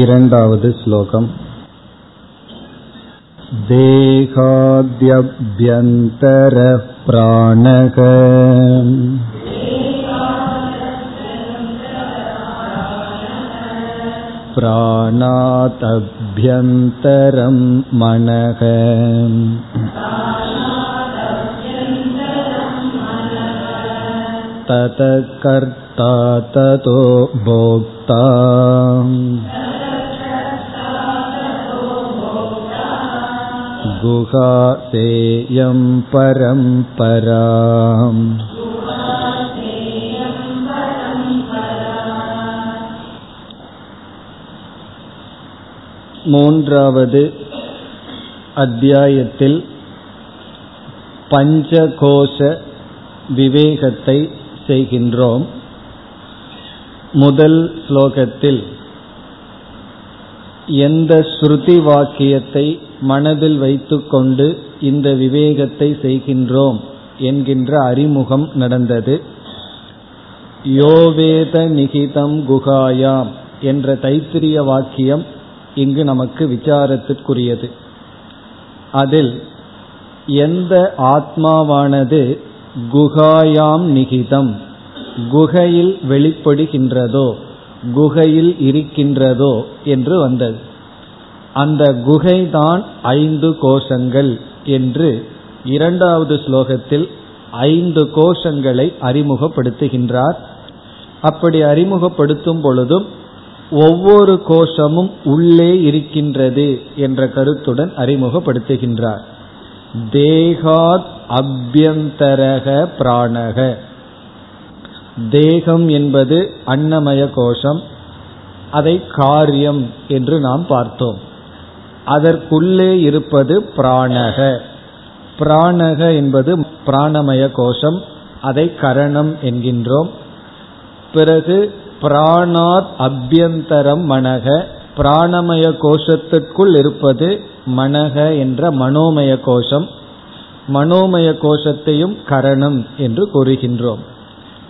இரண்டாவது श्लोकम् देहाद्यभ्यन्तरः प्राणः प्राणातभ्यन्तरं मनः ततः कर्ता ततो भोक्ता गुहासेयं परम्परा மூன்றாவது அத்தியாயத்தில் பஞ்சகோஷ விவேகத்தை செய்கின்றோம் முதல் ஸ்லோகத்தில் எந்த ஸ்ருதி வாக்கியத்தை மனதில் வைத்துக்கொண்டு இந்த விவேகத்தை செய்கின்றோம் என்கின்ற அறிமுகம் நடந்தது. யோவேத நிகிதம் குகாயாம் என்ற தைத்திரிய வாக்கியம் இங்கு நமக்கு விசாரத்திற்குரியது அதில் எந்த ஆத்மாவானது குகாயாம் நிகிதம் குகையில் வெளிப்படுகின்றதோ குகையில் இருக்கின்றதோ என்று வந்தது. அந்த குகைதான் ஐந்து கோஷங்கள் என்று இரண்டாவது ஸ்லோகத்தில் ஐந்து கோஷங்களை அறிமுகப்படுத்துகின்றார். அப்படி அறிமுகப்படுத்தும் பொழுதும் ஒவ்வொரு கோஷமும் உள்ளே இருக்கின்றது என்ற கருத்துடன் அறிமுகப்படுத்துகின்றார். தேகாத் அபியந்தரக பிராணக. தேகம் என்பது அன்னமய கோஷம் அதை காரியம் என்று நாம் பார்த்தோம். அதற்குள்ளே இருப்பது பிராணக. பிராணக என்பது பிராணமய கோஷம் அதை கரணம் என்கின்றோம். பிறகு பிராணாத் அபியந்தரம் மனக. பிராணமய கோஷத்திற்குள் இருப்பது மனக என்ற மனோமய கோஷம். மனோமய கோஷத்தையும் கரணம் என்று கூறுகின்றோம்.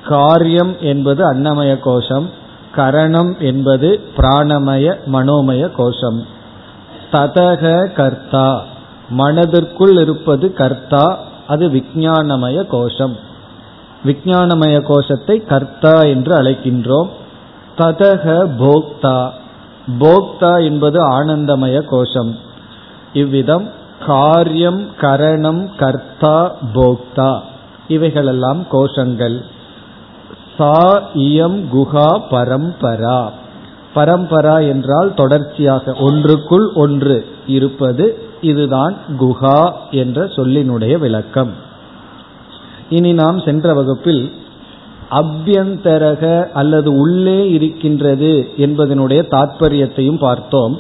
காரியம் என்பது அன்னமய கோஷம் கரணம் என்பது பிராணமய மனோமய கோஷம். ததக கர்த்தா மனதிற்குள் இருப்பது கர்த்தா அது விஜயானமய கோஷம். விஜயானமய கோஷத்தை கர்த்தா என்று அழைக்கின்றோம். ததக போக்தா போக்தா என்பது ஆனந்தமய கோஷம். இவ்விதம் காரியம் கரணம் கர்த்தா போக்தா இவைகளெல்லாம் கோஷங்கள். சா இயம் குஹா பரம்பரா. பரம்பரா என்றால் தொடர்ச்சியாக ஒன்றுக்குள் ஒன்று இருப்பது இதுதான் குஹா என்ற சொல்லினுடைய விளக்கம். இனி நாம் சென்ற வகுப்பில் அபியந்தரக அல்லது உள்ளே இருக்கின்றது என்பதனுடைய தாற்பயத்தையும் பார்த்தோம்.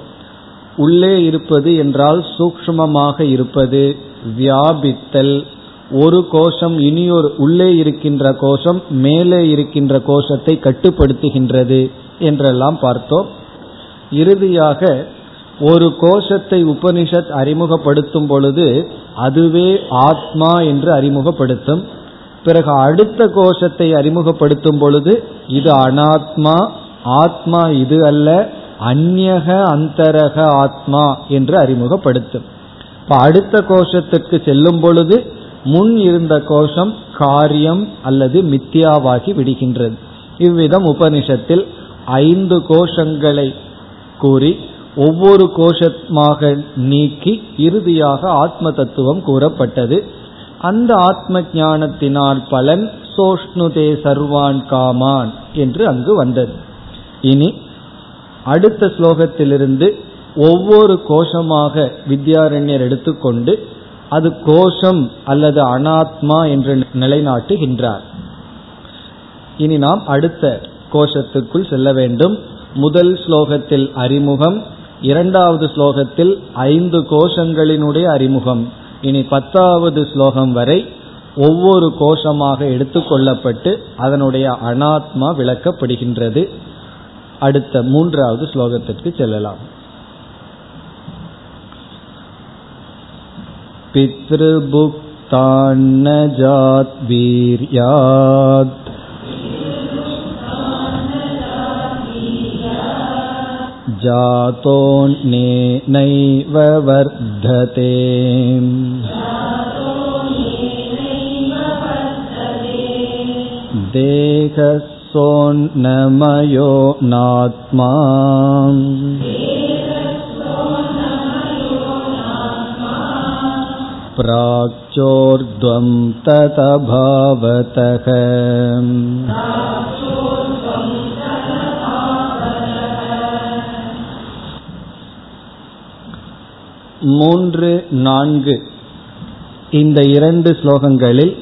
உள்ளே இருப்பது என்றால் சூக்ஷ்மமாக இருப்பது வியாபித்தல் ஒரு கோஷம் இனியொரு உள்ளே இருக்கின்ற கோஷம் மேலே இருக்கின்ற கோஷத்தை கட்டுப்படுத்துகின்றது என்றெல்லாம் பார்த்தோம். இறுதியாக ஒரு கோஷத்தை உபனிஷத் அறிமுகப்படுத்தும் பொழுது அதுவே ஆத்மா என்று அறிமுகப்படுத்தும். பிறகு அடுத்த கோஷத்தை அறிமுகப்படுத்தும் பொழுது இது அனாத்மா ஆத்மா இது அல்ல அந்நக அந்தரக ஆத்மா என்று அறிமுகப்படுத்தும். இப்ப அடுத்த கோஷத்துக்கு செல்லும் பொழுது முன் இருந்த கோஷம் காரியம் அல்லது மித்தியாவாகி விடுகின்றது. இவ்விதம் உபனிஷத்தில் ஐந்து கோஷங்களை கூறி ஒவ்வொரு கோஷமாக நீக்கி இறுதியாக ஆத்ம தத்துவம் கூறப்பட்டது. அந்த ஆத்ம ஞானத்தினால் பலன் சோஷ்ணுதே சர்வான் காமான் என்று அங்கு வந்தது. இனி அடுத்த ஸ்லோகத்திலிருந்து ஒவ்வொரு கோஷமாக வித்யாரண்யர் எடுத்துக்கொண்டு அது கோஷம் அல்லது அனாத்மா என்று நிலைநாட்டுகின்றார். இனி நாம் அடுத்த கோஷத்துக்குள் செல்ல வேண்டும். முதல் ஸ்லோகத்தில் அறிமுகம் இரண்டாவது ஸ்லோகத்தில் ஐந்து கோஷங்களினுடைய அறிமுகம். இனி பத்தாவது ஸ்லோகம் வரை ஒவ்வொரு கோஷமாக எடுத்துக்கொள்ளப்பட்டு அதனுடைய அனாத்மா விளக்கப்படுகின்றது. அடுத்த மூன்றாவது ஸ்லோகத்திற்கு செல்லலாம். पितृभुक्तान्न जाद्वीर्यात् जातोऽन्येनैव वर्धते देहसोन्नमयो नात्मा प्राक्चोर्ध्वं ततभावतः மூன்று நான்கு இந்த இரண்டு ஸ்லோகங்களில்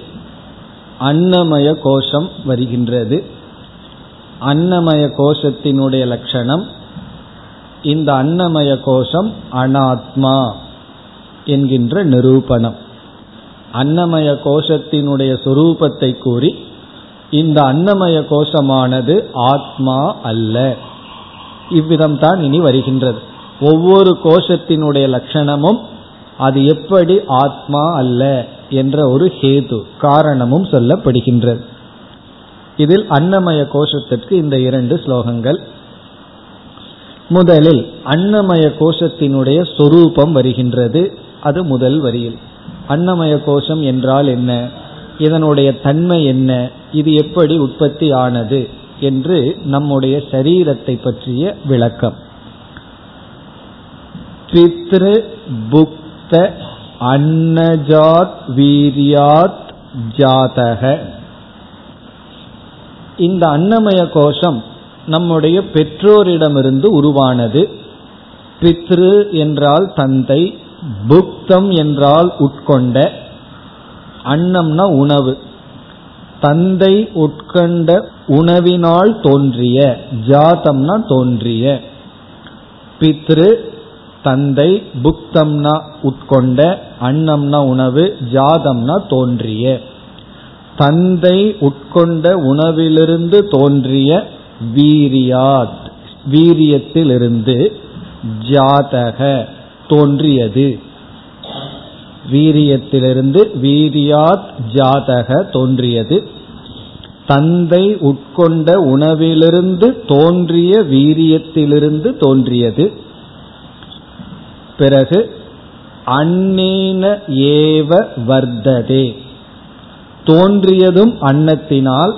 அன்னமய கோஷம் வருகின்றது அன்னமய கோஷத்தினுடைய லட்சணம் இந்த அன்னமய கோஷம் அனாத்மா என்கின்ற நிரூபணம். அன்னமய கோஷத்தினுடைய சொரூபத்தை கூறி இந்த அன்னமய கோஷமானது ஆத்மா அல்ல. இவ்விதம்தான் இனி வருகின்றது. ஒவ்வொரு கோஷத்தினுடைய லட்சணமும் அது எப்படி ஆத்மா அல்ல என்ற ஒரு ஹேது காரணமும் சொல்லப்படுகின்றது. இதில் அன்னமய கோஷத்திற்கு இந்த இரண்டு ஸ்லோகங்கள். முதலில் அன்னமய கோஷத்தினுடைய சொரூபம் வருகின்றது. அது முதல் வரியில். அன்னமய கோஷம் என்றால் என்ன? இதனுடைய தன்மை என்ன? இது எப்படி உற்பத்தி ஆனது? என்று நம்முடைய சரீரத்தை பற்றிய விளக்கம். பித்ரு புக்த அன்னஜாத் வீரியாத் ஜாதக. இந்த அன்னமய கோஷம் நம்முடைய பெற்றோரிடமிருந்து உருவானது. பித்ரு என்றால் தந்தை புக்தம் என்றால் உட்கொண்ட அன்னம்னா உணவு. தந்தை உட்கொண்ட உணவினால் தோன்றிய ஜாதம்னா தோன்றிய. பித்ரு தந்தை புக்தம்னா உட்கொண்ட அன்னம்னா உணவு ஜாதம்னா தோன்றிய. தந்தை உட்கொண்ட உணவிலிருந்து தோன்றிய வீரியாத் வீரியத்திலிருந்து ஜாதக. தோன்றியது. வீரியத்திலிருந்து வீரியாத் ஜாதக தோன்றியது. தந்தை உட்கொண்ட உணவிலிருந்து தோன்றிய வீரியத்திலிருந்து தோன்றியது. பிறகு அன்னேன ஏவ வர்த்ததே. தோன்றியதும் அன்னத்தினால்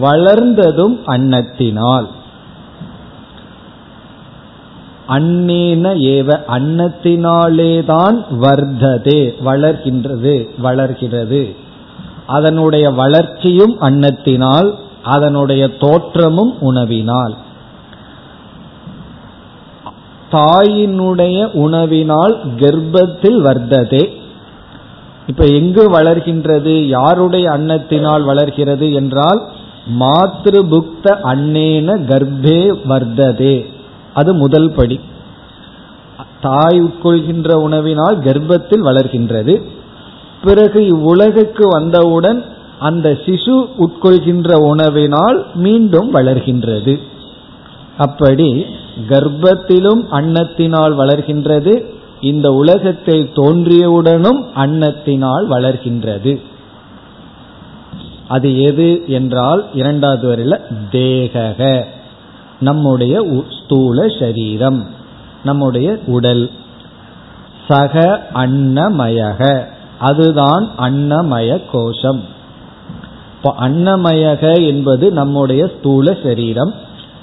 வளர்ந்ததும் அன்னத்தினால். அன்னேன ஏவ அன்னத்தினாலேதான் வர்த்ததே வளர்கின்றது வளர்கிறது. அதனுடைய வளர்ச்சியும் அன்னத்தினால் அதனுடைய தோற்றமும் உணவினால். தாயினுடைய உணவினால் கர்ப்பத்தில் வர்த்ததே. இப்ப எங்கு வளர்கின்றது யாருடைய அன்னத்தினால் வளர்கிறது என்றால் மாத்ரு புக்த அன்னேன கர்ப்பே வர்த்ததே. அது முதல் படி. தாய் உட்கொள்கின்ற உணவினால் கர்ப்பத்தில் வளர்கின்றது. பிறகு இவ்வுலகுக்கு வந்தவுடன் அந்த சிசு உட்கொள்கின்ற உணவினால் மீண்டும் வளர்கின்றது. அப்படி கர்ப்பத்திலும் அன்னத்தினால் வளர்கின்றது. இந்த உலகத்தை தோன்றியவுடனும் அன்னத்தினால் வளர்கின்றது. அது எது என்றால் இரண்டாவது வரையில் தேகக. நம்முடைய ஸ்தூல சரீரம் நம்முடைய உடல். சக அன்னமயக அதுதான் அன்னமய கோஷம். அன்னமயக என்பது நம்முடைய ஸ்தூல சரீரம்.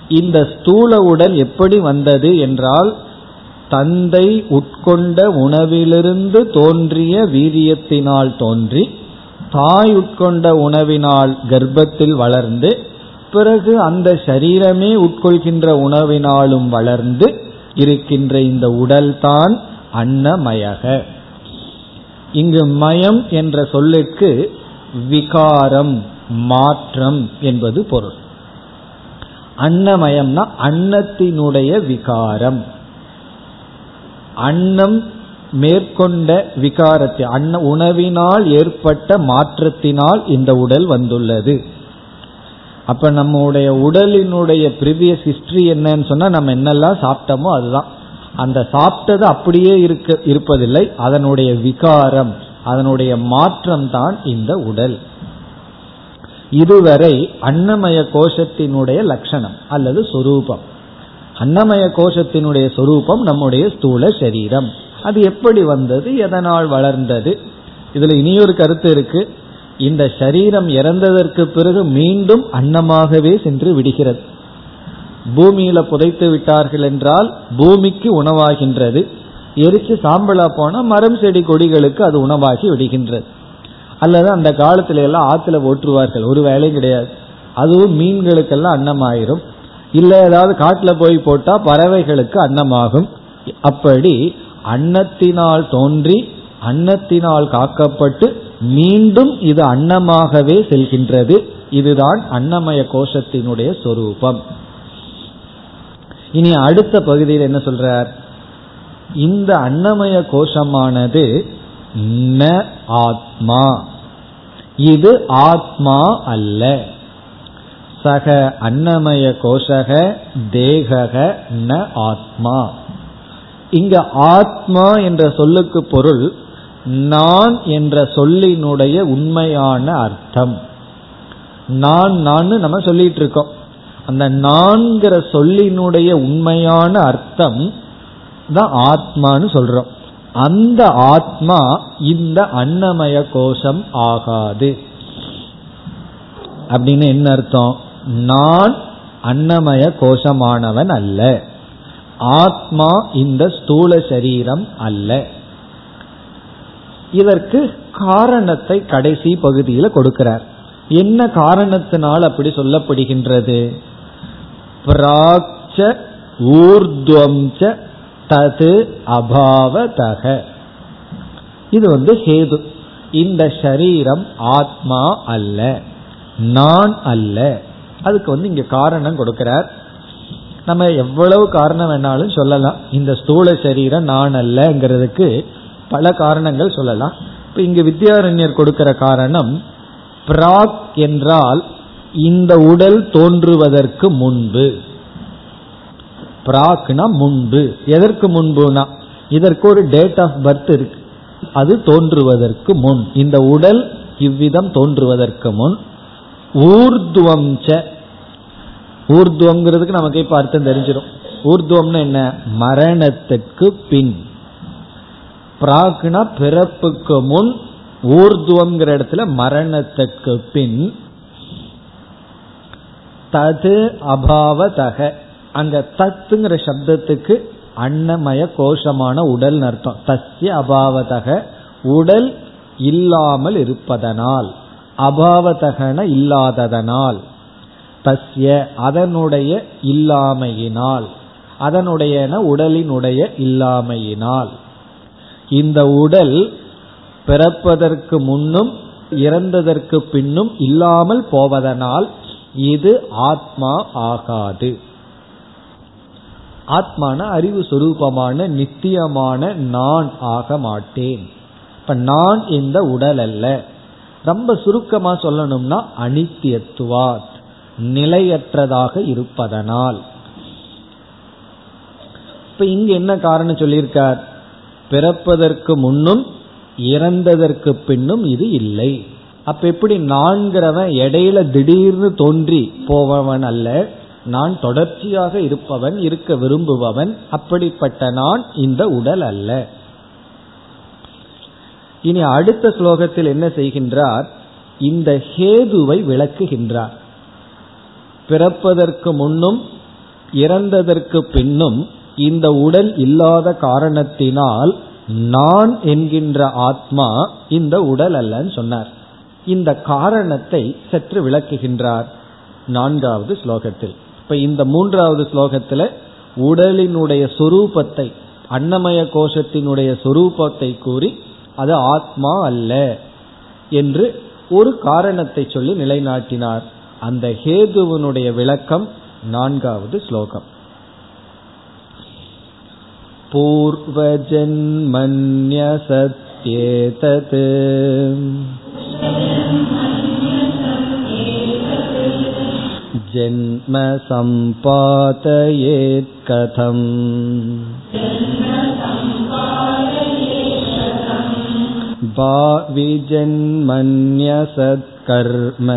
இந்த ஸ்தூல உடல் எப்படி வந்தது என்றால் தந்தை உட்கொண்ட உணவிலிருந்து தோன்றிய வீரியத்தினால் தோன்றி தாய் உட்கொண்ட உணவினால் கர்ப்பத்தில் வளர்ந்து பிறகு அந்த சரீரமே உட்கொள்கின்ற உணவினாலும் வளர்ந்து இருக்கின்ற இந்த உடல்தான் அன்னமயக. இங்கு மயம் என்ற சொல்லுக்கு விகாரம் மாற்றம் என்பது பொருள். அன்னமயம்னா அன்னத்தினுடைய விகாரம். அன்னம் மேற்கொண்ட விகாரத்தை அன்ன உணவினால் ஏற்பட்ட மாற்றத்தினால் இந்த உடல் வந்துள்ளது. அப்ப நம்முடைய உடலினுடைய ப்ரீவியஸ் ஹிஸ்டரி என்னன்னு சொன்னா நம்ம என்னெல்லாம் சாப்பிட்டோமோ அதுதான். அந்த சாப்பிட்டது அப்படியே இருக்க இருப்பதில்லை. அதனுடைய விகாரம் அதனுடைய மாற்றம் தான் இந்த உடல். இதுவரை அன்னமய கோஷத்தினுடைய லட்சணம் அல்லது சொரூபம். அன்னமய கோஷத்தினுடைய சொரூபம் நம்முடைய ஸ்தூல சரீரம். அது எப்படி வந்தது எதனால் வளர்ந்தது? இதுல இனியொரு கருத்து இருக்கு. இந்த சரீரம் இறந்ததற்கு பிறகு மீண்டும் அன்னமாகவே சென்று விடுகிறது. பூமியில புதைத்து விட்டார்கள் என்றால் பூமிக்கு உணவாகின்றது. எரிச்சு சாம்பலா போனா மரம் செடி கொடிகளுக்கு அது உணவாகி விடுகின்றது. அல்லது அந்த காலத்துல எல்லாம் ஆத்துல ஓட்டுருவார்கள் ஒரு வேலையும் கிடையாது. அதுவும் மீன்களுக்கெல்லாம் அன்னமாயிரும். இல்லை ஏதாவது காட்டுல போய் போட்டா பறவைகளுக்கு அன்னமாகும். அப்படி அன்னத்தினால் தோன்றி அன்னத்தினால் காக்கப்பட்டு மீண்டும் இது அன்னமாகவே செல்கின்றது. இதுதான் அன்னமய கோஷத்தினுடைய சொரூபம். இனி அடுத்த பகுதியில் என்ன சொல்றார்? இந்த அன்னமய கோஷமானது ந ஆத்மா. இது ஆத்மா அல்ல. சக அன்னமய கோஷக தேகக ந ஆத்மா. இங்க ஆத்மா என்ற சொல்லுக்கு பொருள் நான் என்ற சொல்லினுடைய உண்மையான அர்த்தம். நான் நான் நம்ம சொல்லிட்டு இருக்கோம் அந்த நான்கிற சொல்லினுடைய உண்மையான அர்த்தம் தான் ஆத்மான்னு சொல்றோம். அந்த ஆத்மா இந்த அன்னமய கோஷம் ஆகாது. அப்படின்னு என்ன அர்த்தம்? நான் அன்னமய கோஷமானவன் அல்ல. ஆத்மா இந்த ஸ்தூல சரீரம் அல்ல. இதற்கு காரணத்தை கடைசி பகுதியில் கொடுக்கிறார். என்ன காரணத்தினால் அப்படி சொல்லப்படுகின்றது? பிராக்ச ஊர்துவம் தது அபாவதக. இது வந்து ஹேது. இந்த சரீரம் ஆத்மா அல்ல நான் அல்ல. அதுக்கு வந்து இங்க காரணம் கொடுக்கிறார். நம்ம எவ்வளவு காரணம் வேணாலும் சொல்லலாம். இந்த ஸ்தூல சரீரம் நான் அல்லங்கிறதுக்கு பல காரணங்கள் சொல்லலாம். இப்ப இங்கு வித்யாரண்யர் கொடுக்கிற காரணம் பிராக் என்றால் இந்த உடல் தோன்றுவதற்கு முன்பு. பிராக்னா முன்பு. எதற்கு முன்புனா இதற்கு ஒரு டேட் ஆஃப் பர்த் இருக்கு. அது தோன்றுவதற்கு முன். இந்த உடல் இவ்விதம் தோன்றுவதற்கு முன். ஊர்துவம் ஊர்துவம்ங்கிறதுக்கு நமக்கு இப்ப அர்த்தம் தெரிஞ்சிடும் ஊர்துவம்னு என்ன? மரணத்துக்கு பின். பிராக்னா பிறப்புக்கு முன் ஊர்துவம்ங்கிற இடத்துல மரணத்துக்கு பின் தது அபாவதக. அங்க தத்துங்கிற சப்தத்துக்கு அன்னமய கோஷமான உடல் அர்த்தம். தஸ்ய அபாவதக. உடல் இல்லாமல் இருப்பதனால். அபாவதகன இல்லாததனால். தஸ்ய அதனுடைய இல்லாமையினால். அதனுடைய உடலினுடைய இல்லாமையினால். இந்த உடல் பிறப்பதற்கு முன்னும் இறந்ததற்கு பின்னும் இல்லாமல் போவதனால் இது ஆத்மா ஆகாது. ஆத்மான அறிவு சுரூபமான நித்தியமான நான் ஆக மாட்டேன். இப்ப நான் இந்த உடல் அல்ல. ரொம்ப சுருக்கமா சொல்லணும்னா அனித்தியத்துவாத் நிலையற்றதாக இருப்பதனால். இப்ப இங்க என்ன காரணம் சொல்லியிருக்கார்? பிறப்பதற்கு முன்னும் இறந்ததற்கு பின்னும் இது இல்லை. அப்ப எப்படி நான்கிறவன் இடையில திடீர்னு தோன்றி போபவன் அல்ல நான் தொடர்ச்சியாக இருப்பவன் இருக்க விரும்புபவன் அப்படிப்பட்ட நான் இந்த உடல் அல்ல. இனி அடுத்த ஸ்லோகத்தில் என்ன செய்கின்றார்? இந்த ஹேதுவை விளக்குகின்றார். பிறப்பதற்கு முன்னும் இறந்ததற்கு பின்னும் இந்த உடல் இல்லாத காரணத்தினால் நான் என்கின்ற ஆத்மா இந்த உடல் அல்லன்னு சொன்னார். இந்த காரணத்தை சற்று விளக்குகின்றார் நான்காவது ஸ்லோகத்தில். இப்ப இந்த மூன்றாவது ஸ்லோகத்துல உடலினுடைய சொரூபத்தை அன்னமய கோஷத்தினுடைய சொரூபத்தை கூறி அது ஆத்மா அல்ல என்று ஒரு காரணத்தை சொல்லி நிலைநாட்டினார். அந்த ஹேதுவனுடைய விளக்கம் நான்காவது ஸ்லோகம். पूर्वजन्मन्यसत्येतत् जन्म सम्पादयेत् कथम् भाविजन्मन्यसत्कर्म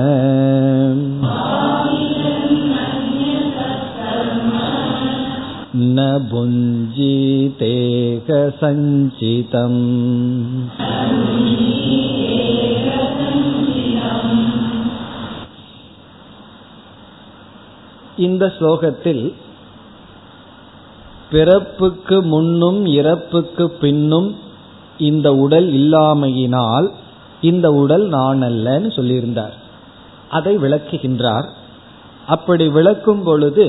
भुञ्जीतेह सञ्चितम् இந்த ஸ்லோகத்தில் பிறப்புக்கு முன்னும் இறப்புக்கு பின்னும் இந்த உடல் இல்லாமையினால் இந்த உடல் நான் அல்லன்னு சொல்லியிருந்தார் அதை விளக்குகின்றார் அப்படி விளக்கும் பொழுது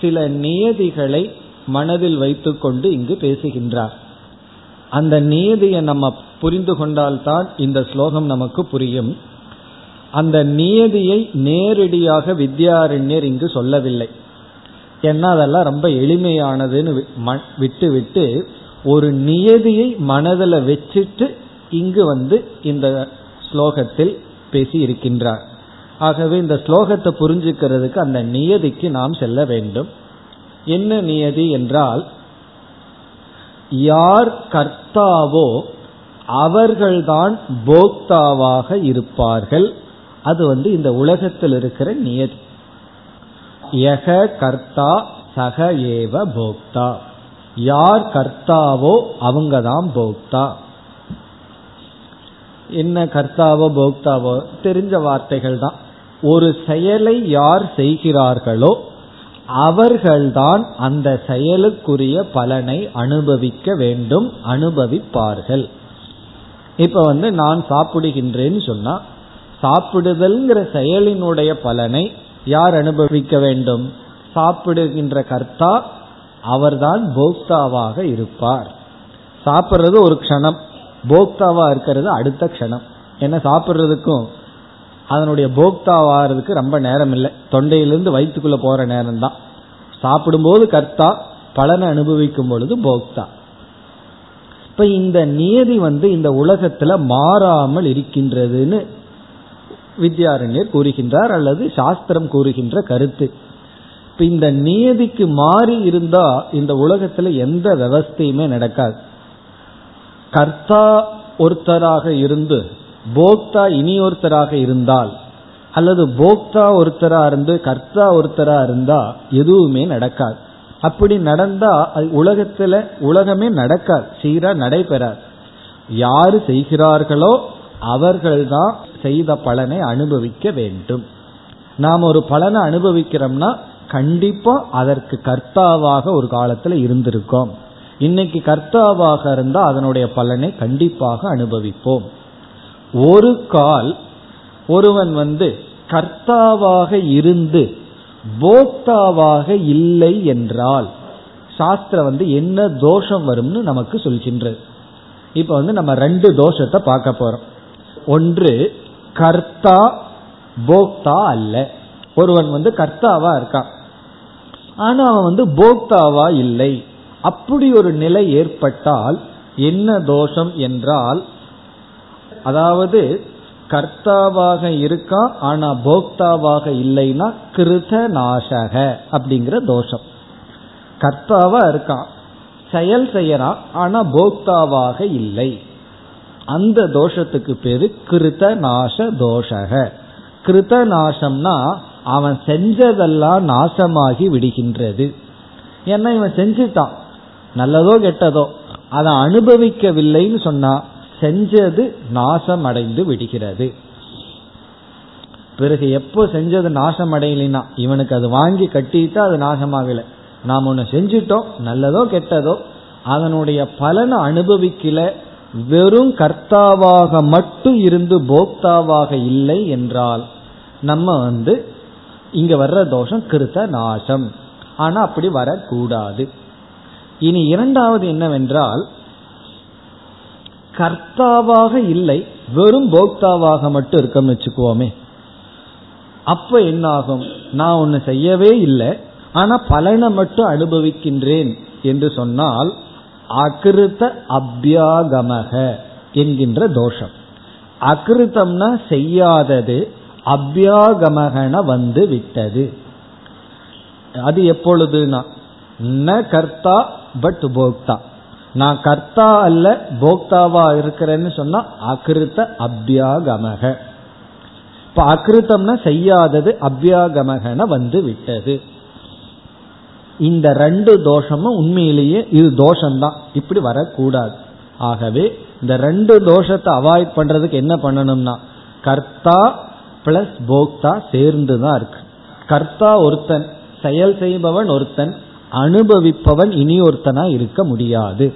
சில நியதிகளை மனதில் வைத்துக்கொண்டு இங்கு பேசுகின்றார். அந்த நியதியை நம்ம புரிந்து கொண்டால்தான் இந்த ஸ்லோகம் நமக்கு புரியும். அந்த நியதியை நேரடியாக வித்யாரண்யர் இங்கு சொல்லவில்லை. ஏன்னா அதெல்லாம் ரொம்ப எளிமையானதுன்னு விட்டு விட்டு ஒரு நியதியை மனதில் வச்சுட்டு இங்கு வந்து இந்த ஸ்லோகத்தில் பேசி இருக்கின்றார் ஆகவே இந்த ஸ்லோகத்தை புரிஞ்சுக்கிறதுக்கு அந்த நியதிக்கு நாம் செல்ல வேண்டும். என்ன நியதி என்றால் யார் கர்த்தாவோ அவர்கள்தான் போக்தாவாக இருப்பார்கள். அது வந்து இந்த உலகத்தில் இருக்கிற நியதி. யக கர்த்தா சக ஏவ போக்தா. யார் கர்த்தாவோ அவங்க தான் போக்தா. என்ன கர்த்தாவோ போக்தாவோ தெரிஞ்ச வார்த்தைகள் தான் ஒரு செயலை யார் செய்கிறார்களோ அவர்கள்தான் அந்த செயலுக்குரிய பலனை அனுபவிக்க வேண்டும் அனுபவிப்பார்கள். இப்ப வந்து நான் சாப்பிடுகின்றேன்னு சொன்னா சாப்பிடுதல்ங்கிற செயலினுடைய பலனை யார் அனுபவிக்க வேண்டும்? சாப்பிடுகின்ற கர்த்தா அவர்தான் போக்தாவாக இருப்பார். சாப்பிட்றது ஒரு க்ஷணம் போக்தாவா இருக்கிறது அடுத்த க்ஷணம். என்ன சாப்பிட்றதுக்கும் அதனுடைய போக்தாவாகிறதுக்கு ரொம்ப நேரம் இல்லை தொண்டையிலிருந்து வயிற்றுக்குள்ள போற நேரம் தான் சாப்பிடும்போது கர்த்தா பலனை அனுபவிக்கும் பொழுது போக்தா. இப்ப இந்த நியதி வந்து இந்த உலகத்துல மாறாமல் இருக்கின்றதுன்னு வித்யாரண்யர் கூறுகின்றார் அல்லது சாஸ்திரம் கூறுகின்ற கருத்து. இப்ப இந்த நியதிக்கு மாறி இருந்தா இந்த உலகத்துல எந்த விவஸ்தையுமே நடக்காது. கர்த்தா ஒருத்தராக இருந்து போக்தா இனி ஒருத்தராக இருந்தால் அல்லது போக்தா ஒருத்தரா இருந்து கர்த்தா ஒருத்தரா இருந்தா எதுவுமே நடக்காது. அப்படி நடந்தா அது உலகத்துல உலகமே நடக்காது சீரா நடைபெறாது. யாரு செய்கிறார்களோ அவர்கள்தான் செய்த பலனை அனுபவிக்க வேண்டும். நாம் ஒரு பலனை அனுபவிக்கிறோம்னா கண்டிப்பா அதற்கு கர்த்தாவாக ஒரு காலத்துல இருந்திருக்கோம். இன்னைக்கு கர்த்தாவாக இருந்தா அதனுடைய பலனை கண்டிப்பாக அனுபவிப்போம். ஒரு கால் ஒருவன் வந்து கர்த்தாவாக இருந்து போக்தாவாக இல்லை என்றால் சாஸ்திரம் வந்து என்ன தோஷம் வரும்னு நமக்கு சொல்கின்றது. இப்ப வந்து நம்ம ரெண்டு தோஷத்தை பார்க்க போறோம். ஒன்று கர்த்தா போக்தா அல்ல. ஒருவன் வந்து கர்த்தாவா இருக்கான் ஆனா அவன் வந்து போக்தாவா இல்லை. அப்படி ஒரு நிலை ஏற்பட்டால் என்ன தோஷம் என்றால் அதாவது கர்த்தாவாக இருக்கான் ஆனா போக்தாவாக இல்லைன்னா கிருத நாசக அப்படிங்கிற தோஷம். கர்த்தாவா இருக்கான் செயல் செய்யறான் ஆனா போக்தாவாக இல்லை. அந்த தோஷத்துக்கு பேரு கிருத நாச தோஷக. கிருத நாசம்னா அவன் செஞ்சதெல்லாம் நாசமாகி விடுகின்றது. ஏன்னா இவன் செஞ்சுட்டான். நல்லதோ கெட்டதோ அதை அனுபவிக்கவில்லைன்னு சொன்னா செஞ்சது நாசம் அடைந்து விடுகிறது. பிறகு எப்போ செஞ்சது நாசம் அடையலைன்னா இவனுக்கு அது வாங்கி கட்டிட்டா அது நாசமாகல. நாம் ஒன்று செஞ்சிட்டோம் நல்லதோ கெட்டதோ அதனுடைய பலனை அனுபவிக்கல வெறும் கர்த்தாவாக மட்டும் இருந்து போக்தாவாக இல்லை என்றால் நம்ம வந்து இங்க வர்ற தோஷம் கிருத்த நாசம். ஆனா அப்படி வரக்கூடாது. இனி இரண்டாவது என்னவென்றால் கர்த்தாவாக இல்லை வெறும் போக்தாவாக மட்டும் இருக்கோம்னு வச்சுக்குவோமே. அப்ப என்ன ஆகும் நான் ஒன்னு செய்யவே இல்லை ஆனா பலனை மட்டும் அனுபவிக்கின்றேன் என்று சொன்னால் அகிருத்த அபியாகமக என்கின்ற தோஷம். அகிருத்தம்னா செய்யாதது அபியாகமகன வந்து விட்டது. அது எப்பொழுதுனா ந கர்த்தா பட் போக்தா. நான் கர்த்தா அல்ல போக்தாவா இருக்கிறேன்னு சொன்னா அகிருத்த அபியாகமக. இப்ப அகிருத்தம்னா செய்யாதது அபியாகமகன வந்து விட்டது. இந்த ரெண்டு தோஷமும் உண்மையிலேயே இது தோஷம்தான். இப்படி வரக்கூடாது. ஆகவே இந்த ரெண்டு தோஷத்தை அவாய்ட் பண்றதுக்கு என்ன பண்ணணும்னா கர்த்தா பிளஸ் போக்தா சேர்ந்து தான் இருக்கு. கர்த்தா ஒருத்தன் செயல் செய்பவன் ஒருத்தன் அனுபவிப்பவன் இனி ஒருத்தனா இருக்க முடியாது.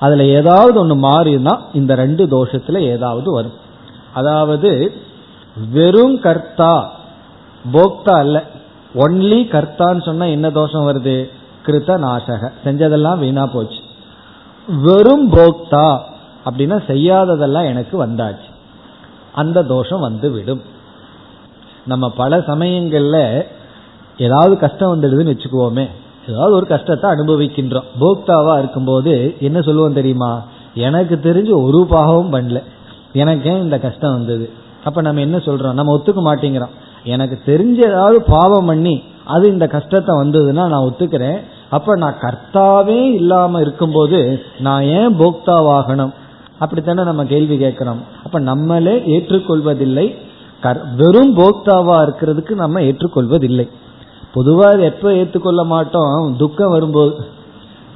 அதுல ஏதாவது ஒன்று மாறினா இந்த ரெண்டு தோஷத்துல ஏதாவது வரும். அதாவது வெறும் கர்த்தா போக்தா அல்ல. ஒன்லி கர்த்தான்னு சொன்னா என்ன தோஷம் வருது? கிருத்த நாசக செஞ்சதெல்லாம் வீணா போச்சு. வெறும் போக்தா அப்படின்னா செய்யாததெல்லாம் எனக்கு வந்தாச்சு. அந்த தோஷம் வந்து விடும் நம்ம பல சமயங்கள்ல ஏதாவது கஷ்டம் வந்துடுதுன்னு வச்சுக்குவோமே. ஏதாவது ஒரு கஷ்டத்தை அனுபவிக்கின்றோம். போக்தாவா இருக்கும்போது என்ன சொல்லுவோம் தெரியுமா? எனக்கு தெரிஞ்சு ஒரு பாகமும் பண்ணல. எனக்கே இந்த கஷ்டம் வந்தது. அப்ப நம்ம என்ன சொல்றோம்? நம்ம ஒத்துக்க மாட்டேங்கிறோம். எனக்கு தெரிஞ்ச ஏதாவது பாவம் பண்ணி அது இந்த கஷ்டத்தை வந்ததுன்னா நான் ஒத்துக்கிறேன். அப்ப நான் கர்த்தாவே இல்லாம இருக்கும்போது நான் ஏன் போக்தாவாகணும்? அப்படித்தானே நம்ம கேள்வி கேட்கிறோம். அப்ப நம்மளே ஏற்றுக்கொள்வதில்லை. வெறும் போக்தாவா இருக்கிறதுக்கு நம்ம ஏற்றுக்கொள்வதில்லை. பொதுவாக எப்ப ஏற்றுக்கொள்ள மாட்டோம்? துக்கம் வரும்போது.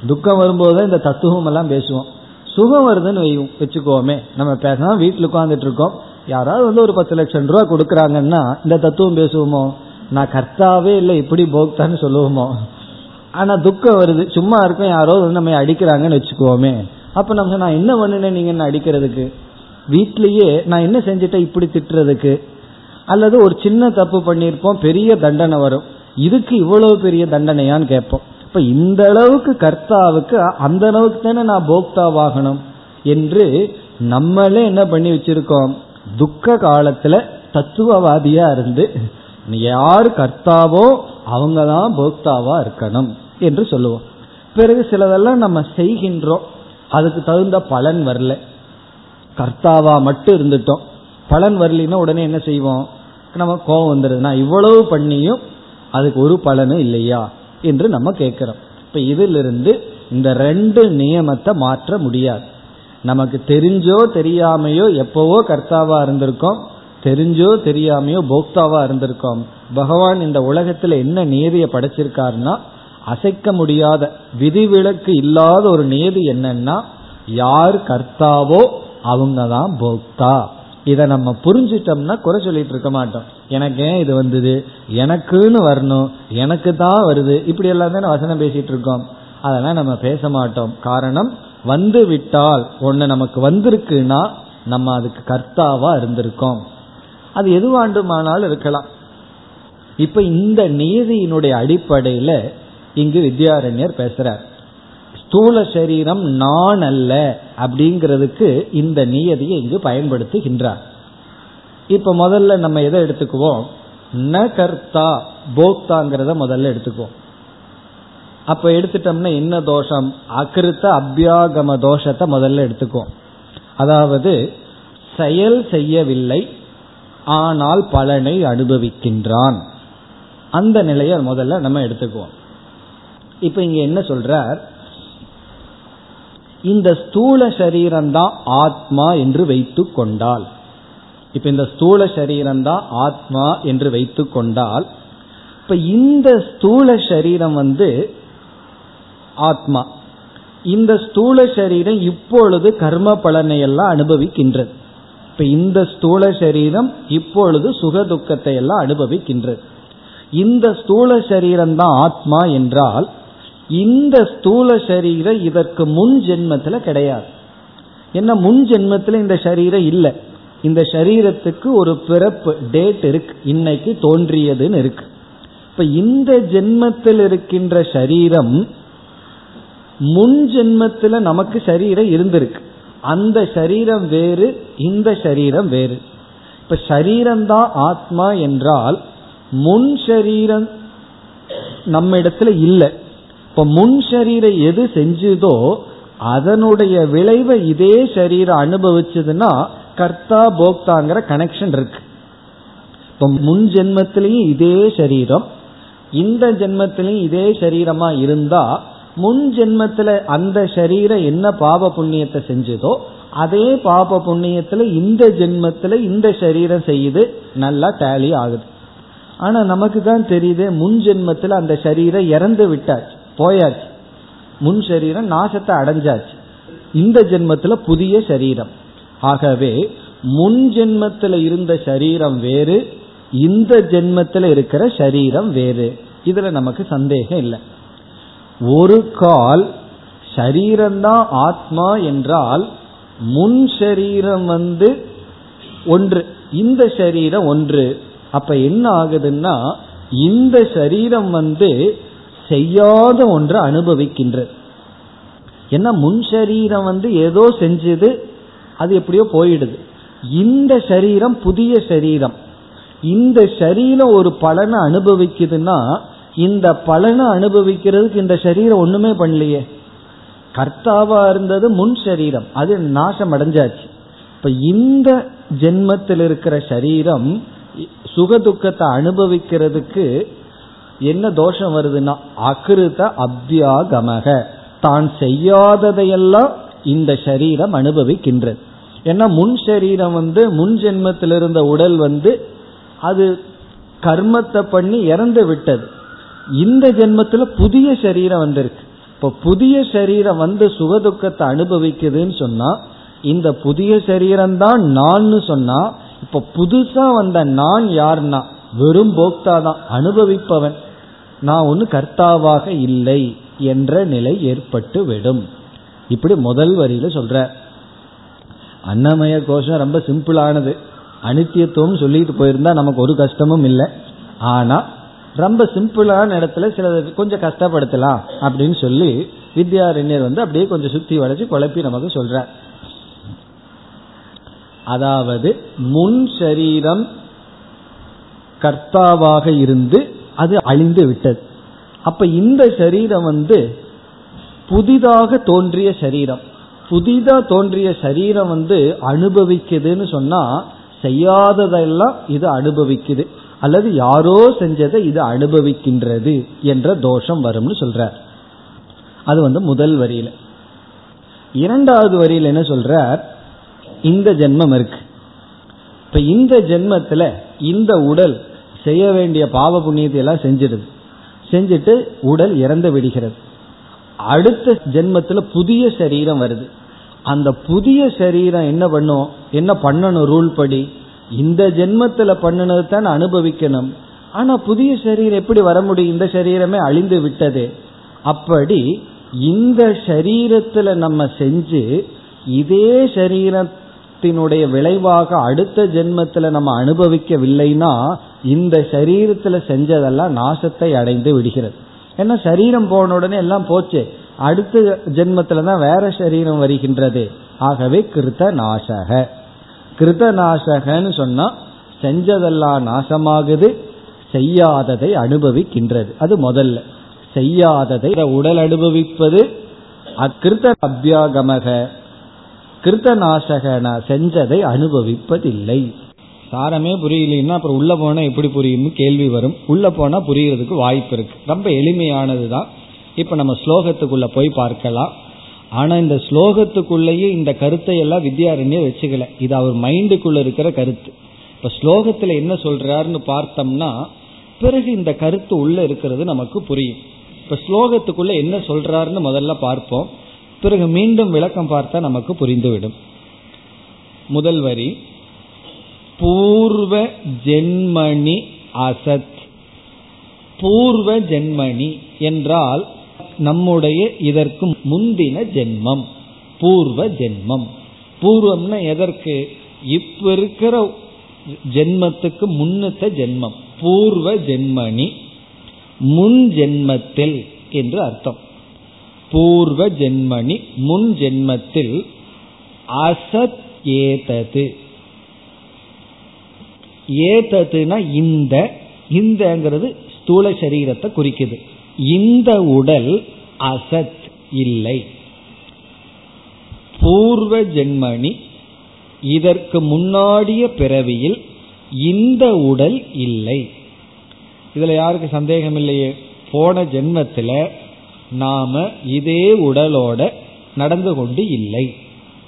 துக்கம் வரும்போது இந்த தத்துவம் எல்லாம் பேசுவோம். சுகம் வருதுன்னு வச்சுக்கோமே. நம்ம பேசலாம் வீட்டில் உட்காந்துட்டு இருக்கோம். யாராவது வந்து ஒரு பத்து லட்சம் ரூபா கொடுக்குறாங்கன்னா இந்த தத்துவம் பேசுவோமோ? நான் கர்த்தாவே இல்லை இப்படி போக்தான்னு சொல்லுவோமோ? ஆனால் துக்கம் வருது. சும்மா இருக்கும் யாரோ வந்து நம்ம அடிக்கிறாங்கன்னு வச்சுக்குவோமே அப்போ நம்ம நான் என்ன பண்ணினேன் நீங்க என்ன அடிக்கிறதுக்கு? வீட்லேயே நான் என்ன செஞ்சுட்டேன் இப்படி திட்டுறதுக்கு? அல்லது ஒரு சின்ன தப்பு பண்ணியிருப்போம் பெரிய தண்டனை வரும். இதுக்கு இவ்வளவு பெரிய தண்டனையான்னு கேட்போம். இப்ப இந்த அளவுக்கு கர்த்தாவுக்கு அந்த அளவுக்கு தானே நான் போக்தாவாகணும் என்று நம்மளே என்ன பண்ணி வச்சிருக்கோம்? துக்க காலத்துல தத்துவவாதியா இருந்து யார் கர்த்தாவோ அவங்க தான் போக்தாவா இருக்கணும் என்று சொல்லுவோம். பிறகு சிலதெல்லாம் நம்ம செய்கின்றோம். அதுக்கு தகுந்த பலன் வரல. கர்த்தாவா மட்டும் இருந்துட்டோம். பலன் வரலின்னா உடனே என்ன செய்வோம்? நம்ம கோபம் வந்துடுது நான் இவ்வளவு பண்ணியும் அதுக்கு ஒரு பலனும் இல்லையா என்று நம்ம கேட்கிறோம். இப்ப இதிலிருந்து இந்த ரெண்டு நியமத்தை மாற்ற முடியாது. நமக்கு தெரிஞ்சோ தெரியாமையோ எப்பவோ கர்த்தாவா இருந்திருக்கோம். தெரிஞ்சோ தெரியாமையோ போக்தாவா இருந்திருக்கோம். பகவான் இந்த உலகத்துல என்ன நியதியை படைச்சிருக்காருன்னா அசைக்க முடியாத விதிவிலக்கு இல்லாத ஒரு நியதி என்னன்னா யார் கர்த்தாவோ அவங்க தான் போக்தா. இதை நம்ம புரிஞ்சிட்டோம்னா குறை சொல்லிட்டு இருக்க மாட்டோம். எனக்கு ஏன் இது வந்தது எனக்குன்னு வரணும் எனக்கு தான் வருது இப்படி எல்லாம் தானே வசனம் பேசிட்டு இருக்கோம். அதெல்லாம் நம்ம பேச மாட்டோம். காரணம் வந்து விட்டால் ஒன்று நமக்கு வந்திருக்குன்னா நம்ம அதுக்கு கர்த்தாவா இருந்திருக்கோம். அது எதுவாண்டுமானாலும் இருக்கலாம். இப்ப இந்த நீதியினுடைய அடிப்படையில இங்கு வித்யாரண்யர் பேசுறார். ஸ்தூல சரீரம் நான் அல்ல அப்படிங்கிறதுக்கு இந்த நியதியை இங்கு பயன்படுத்துகின்றார். இப்ப முதல்ல நம்ம எதை எடுத்துக்குவோம்? ந கர்த்தா போக்தாங்கிறத முதல்ல எடுத்துக்குவோம். அப்ப எடுத்துட்டோம்னா என்ன தோஷம்? அகிருத்த அபியாகம தோஷத்தை முதல்ல எடுத்துக்குவோம். அதாவது செயல் செய்யவில்லை ஆனால் பலனை அனுபவிக்கின்றான். அந்த நிலையை முதல்ல நம்ம எடுத்துக்குவோம். இப்ப இங்க என்ன சொல்றார்? இந்த ஸ்தூல சரீரம்தான் ஆத்மா என்று வைத்து கொண்டால். இப்ப இந்த ஸ்தூல சரீரம்தான் ஆத்மா என்று வைத்து கொண்டால் இப்ப இந்த ஸ்தூல சரீரம் வந்து ஆத்மா. இந்த ஸ்தூல சரீரம் இப்பொழுது கர்ம பலனை எல்லாம் அனுபவிக்கின்றது. இப்ப இந்த ஸ்தூல சரீரம் இப்பொழுது சுக துக்கத்தை எல்லாம் அனுபவிக்கின்றது. இந்த ஸ்தூல சரீரம் தான் ஆத்மா என்றால் இந்த ஸ்தூல சரீரம் இதற்கு முன் ஜென்மத்துல கிடையாது. என்ன முன் ஜென்மத்துல இந்த சரீரம் இல்லை. இந்த சரீரத்துக்கு ஒரு பிறப்பு டேட் இருக்கு. இன்னைக்கு தோன்றியதுன்னு இருக்கு. இப்ப இந்த ஜென்மத்தில் இருக்கின்ற சரீரம் முன் ஜென்மத்துல நமக்கு சரீரம் இருந்திருக்கு. அந்த சரீரம் வேறு இந்த சரீரம் வேறு. இப்ப சரீரம்தான் ஆத்மா என்றால் முன் சரீரம் நம்ம இடத்துல இல்லை. இப்ப முன் சரீரம் எது செஞ்சுதோ அதனுடைய விளைவை இதே சரீரம் அனுபவிச்சதுன்னா கர்த்தா போக்தாங்கிற கனெக்ஷன் இருக்கு. இப்ப முன் ஜென்மத்திலையும் இதே சரீரம் இந்த ஜென்மத்திலையும் இதே சரீரமா இருந்தா முன் ஜென்மத்துல அந்த சரீரம் என்ன பாப புண்ணியத்தை செஞ்சதோ அதே பாப புண்ணியத்துல இந்த ஜென்மத்துல இந்த சரீரம் செய்யுது நல்லா டேலி ஆகுது. ஆனா நமக்கு தான் தெரியுது முன் ஜென்மத்துல அந்த சரீரம் இறந்து விட்டாச்சு. போயாச்சு. முன் சரீரம் நாசத்தை அடைஞ்சாச்சு. இந்த ஜென்மத்துல புதிய சரீரம். ஆகவே முன் ஜென்மத்தில் இருந்த சரீரம் வேறு இந்த ஜென்மத்தில் இருக்கிற சரீரம் வேறு. இதுல நமக்கு சந்தேகம் இல்லை. ஒரு கால் சரீரம்தான் ஆத்மா என்றால் முன் சரீரம் வந்து ஒன்று இந்த சரீரம் ஒன்று. அப்ப என்ன ஆகுதுன்னா இந்த சரீரம் வந்து செய்யாத ஒன்று அனுபவிக்கின்றது ஏன்னா முன் சரீரம் வந்து ஏதோ செஞ்சது அது எப்படியோ போயிடுது. இந்த சரீரம் புதிய சரீரம். இந்த சரீரம் ஒரு பலனை அனுபவிக்குதுன்னா இந்த பலனை அனுபவிக்கிறதுக்கு இந்த சரீரம் ஒண்ணுமே பண்ணலையே. கர்த்தாவா இருந்தது முன் சரீரம் அது நாசம் அடைஞ்சாச்சு. இப்ப இந்த ஜென்மத்தில் இருக்கிற சரீரம் சுகதுக்கத்தை அனுபவிக்கிறதுக்கு என்ன தோஷம் வருதுன்னா அகிருத அபியாகமக தான் செய்யாததையெல்லாம் இந்த சரீரம் அனுபவிக்கின்றது. ஏன்னா முன் சரீரம் வந்து முன் ஜென்மத்தில் இருந்த உடல் வந்து அது கர்மத்தை பண்ணி இறந்து விட்டது. இந்த ஜென்மத்தில் புதிய சரீரம் வந்திருக்கு. இப்போ புதிய சரீரம் வந்து சுகதுக்கத்தை அனுபவிக்குதுன்னு சொன்னா இந்த புதிய சரீரம் தான் நான் சொன்னா இப்ப புதுசா வந்த நான் யார்னா வெறும் போக்தா தான் அனுபவிப்பவன். நான் ஒன்னு கர்த்தாவாக இல்லை என்ற நிலை ஏற்பட்டு விடும் இப்படி முதல் வரியில சொல்ற. அன்னமய கோஷம் ரொம்ப சிம்பிளானது. அனித்தியத்துவம் சொல்லிட்டு போயிருந்தா நமக்கு ஒரு கஷ்டமும் இல்லை. ஆனா ரொம்ப சிம்பிளான இடத்துல சில கொஞ்சம் கஷ்டப்படுத்தலாம் அப்படின்னு சொல்லி வித்யாரண்யர் வந்து அப்படியே கொஞ்சம் சுத்தி வளைச்சு குழப்பி நமக்கு சொல்ற. அதாவது முன் சரீரம் கர்த்தாவாக இருந்து அது அழிந்து விட்டது. அப்ப இந்த சரீரம் வந்து புதிதாக தோன்றிய சரீரம். புதிதா தோன்றிய சரீரம் வந்து அனுபவிக்குதுன்னு சொன்னா செய்யாததெல்லாம் இது அனுபவிக்குது. அல்லது யாரோ செஞ்சதை இது அனுபவிக்கின்றது என்ற தோஷம் வரும்னு சொல்றார். அது வந்து முதல் வரியில. இரண்டாவது வரியில் என்ன சொல்றார்? இந்த ஜென்மம் இருக்கு. இப்ப இந்த ஜென்மத்துல இந்த உடல் செய்ய வேண்டிய பாவ புண்ணியத்தை எல்லாம் செஞ்சிடுது. செஞ்சுட்டு உடல் இறந்து விடுகிறது. அடுத்த ஜென்மத்துல புதிய சரீரம் வருது. அந்த புதிய சரீரம் என்ன பண்ணும்? என்ன பண்ணணும் ரூல் படி? இந்த ஜென்மத்துல பண்ணினது தான் அனுபவிக்கணும். ஆனா புதிய சரீரம் எப்படி வர முடியும்? இந்த சரீரமே அழிந்து விட்டது. அப்படி இந்த சரீரத்துல நம்ம செஞ்சு இதே கர்மத்தினுடைய விளைவாக அடுத்த ஜென்மத்துல நம்ம அனுபவிக்கவில்லைன்னா இந்த சரீரத்துல செஞ்சதெல்லாம் நாசத்தை அடைந்து விடுகிறது. ஏன்னா சரீரம் போன உடனே எல்லாம் போச்சு. அடுத்த ஜென்மத்துல தான் வேற சரீரம் வருகின்றது. ஆகவே கிருத்த நாசக கிருத நாசகன்னு சொன்னா செஞ்சதெல்லாம் நாசமாகுது செய்யாததை அனுபவிக்கின்றது. அது முதல்ல. செய்யாததை உடல் அனுபவிப்பது அக்கிருத்த அபியாகமக. கிருத்தநாசகன செஞ்சதை அனுபவிப்பதில்லை. சாரமே புரியலன்னா அப்புறம் உள்ள போனா எப்படி புரியும்னு கேள்வி வரும். உள்ள போனா புரியறதுக்கு வாய்ப்பு இருக்கு. ரொம்ப எளிமையானது தான் இப்ப நம்ம ஸ்லோகத்துக்குள்ள போய் பார்க்கலாம். ஆனா இந்த ஸ்லோகத்துக்குள்ளேயே இந்த கருத்தை எல்லாம் வித்யாரண்யர் வச்சுக்கல. இது அவர் மைண்டுக்குள்ள இருக்கிற கருத்து. இப்ப ஸ்லோகத்துல என்ன சொல்றாருன்னு பார்த்தோம்னா பிறகு இந்த கருத்து உள்ள இருக்கிறது நமக்கு புரியும். இப்ப ஸ்லோகத்துக்குள்ள என்ன சொல்றாருன்னு முதல்ல பார்ப்போம். பிறகு மீண்டும் விளக்கம் பார்த்தா நமக்கு புரிந்துவிடும். முதல் வரி பூர்வ ஜென்மணி அசத். பூர்வ ஜென்மணி என்றால் நம்முடைய இதற்கு முந்தின ஜென்மம். பூர்வ ஜென்மம். பூர்வம்னா எதற்கு? இப்ப இருக்கிற ஜென்மத்துக்கு முன்னத்த ஜென்மம். பூர்வ ஜென்மணி முன் ஜென்மத்தில் என்று அர்த்தம். பூர்வ ஜென்மணி முன் ஜென்மத்தில் அசத் ஏதது. ஏததுனா இந்த இந்தங்கிறது ஸ்தூல சரீரத்தை குறிக்குது. இந்த உடல் அசத் இல்லை. பூர்வ ஜென்மணி இதற்கு முன்னாடிய பிறவியில் இந்த உடல் இல்லை. இதுல யாருக்கு சந்தேகம் இல்லையே போன ஜென்மத்தில் நாம இதே உடலோட நடந்து கொண்டு இல்லை.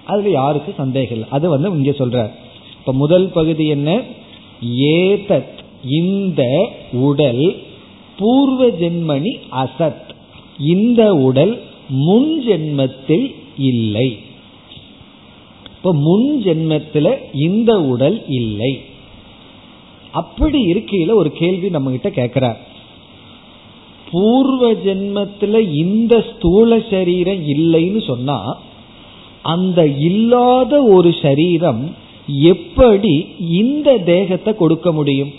அதுல யாருக்கு சந்தேகம் இல்லை. அது வந்து இங்க சொல்ற இப்ப முதல் பகுதி என்ன? ஏதத் இந்த உடல் பூர்வ ஜென்மணி அசத். இந்த உடல் முன் ஜென்மத்தில் இல்லை. இப்ப முன் ஜென்மத்தில் இந்த உடல் இல்லை. அப்படி இருக்கையில ஒரு கேள்வி நம்ம கிட்ட கேட்கிறார். பூர்வ ஜென்மத்தில் இந்த ஸ்தூல சரீரம் இல்லைன்னு சொன்னா அந்த இல்லாத ஒரு சரீரம் எப்படி இந்த தேகத்தை கொடுக்க முடியும்?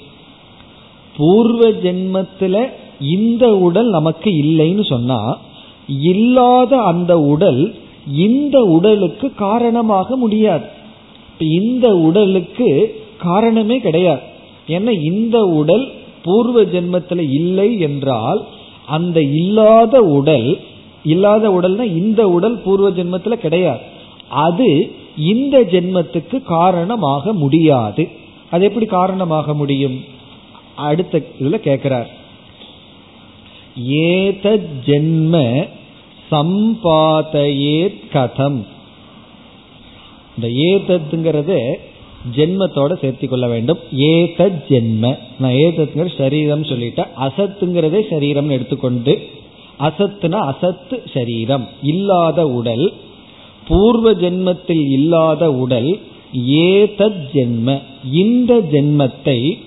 பூர்வ ஜென்மத்தில் இந்த உடல் நமக்கு இல்லைன்னு சொன்னா இல்லாத அந்த உடல் இந்த உடலுக்கு காரணமாக முடியாது. இந்த உடலுக்கு காரணமே கிடையாது. ஏன்னா இந்த உடல் பூர்வ ஜென்மத்தில் இல்லை என்றால் அந்த இல்லாத உடல் இல்லாத உடல்னா இந்த உடல் பூர்வ ஜென்மத்தில் கிடையாது. அது இந்த ஜென்மத்துக்கு காரணமாக முடியாது. அது எப்படி காரணமாக முடியும்? அடுத்த இதுல கேட்கிறார் ஏத ஜென்ம சம்பாதையே கதம். இந்த ஏதத்துங்கிறது ஜென்மத்தோட சேர்த்து கொள்ள வேண்டும். ஏத ஜென்ம. நான் ஏதத்துங்கிற சரீரம் சொல்லிட்டேன். அசத்துங்கிறதே சரீரம் எடுத்துக்கொண்டு அசத்துனா அசத்து சரீரம் இல்லாத உடல் பூர்வ ஜென்மத்தில் இல்லாத உடல் ஏதத் ஜென்ம. இந்த ஜென்மத்தை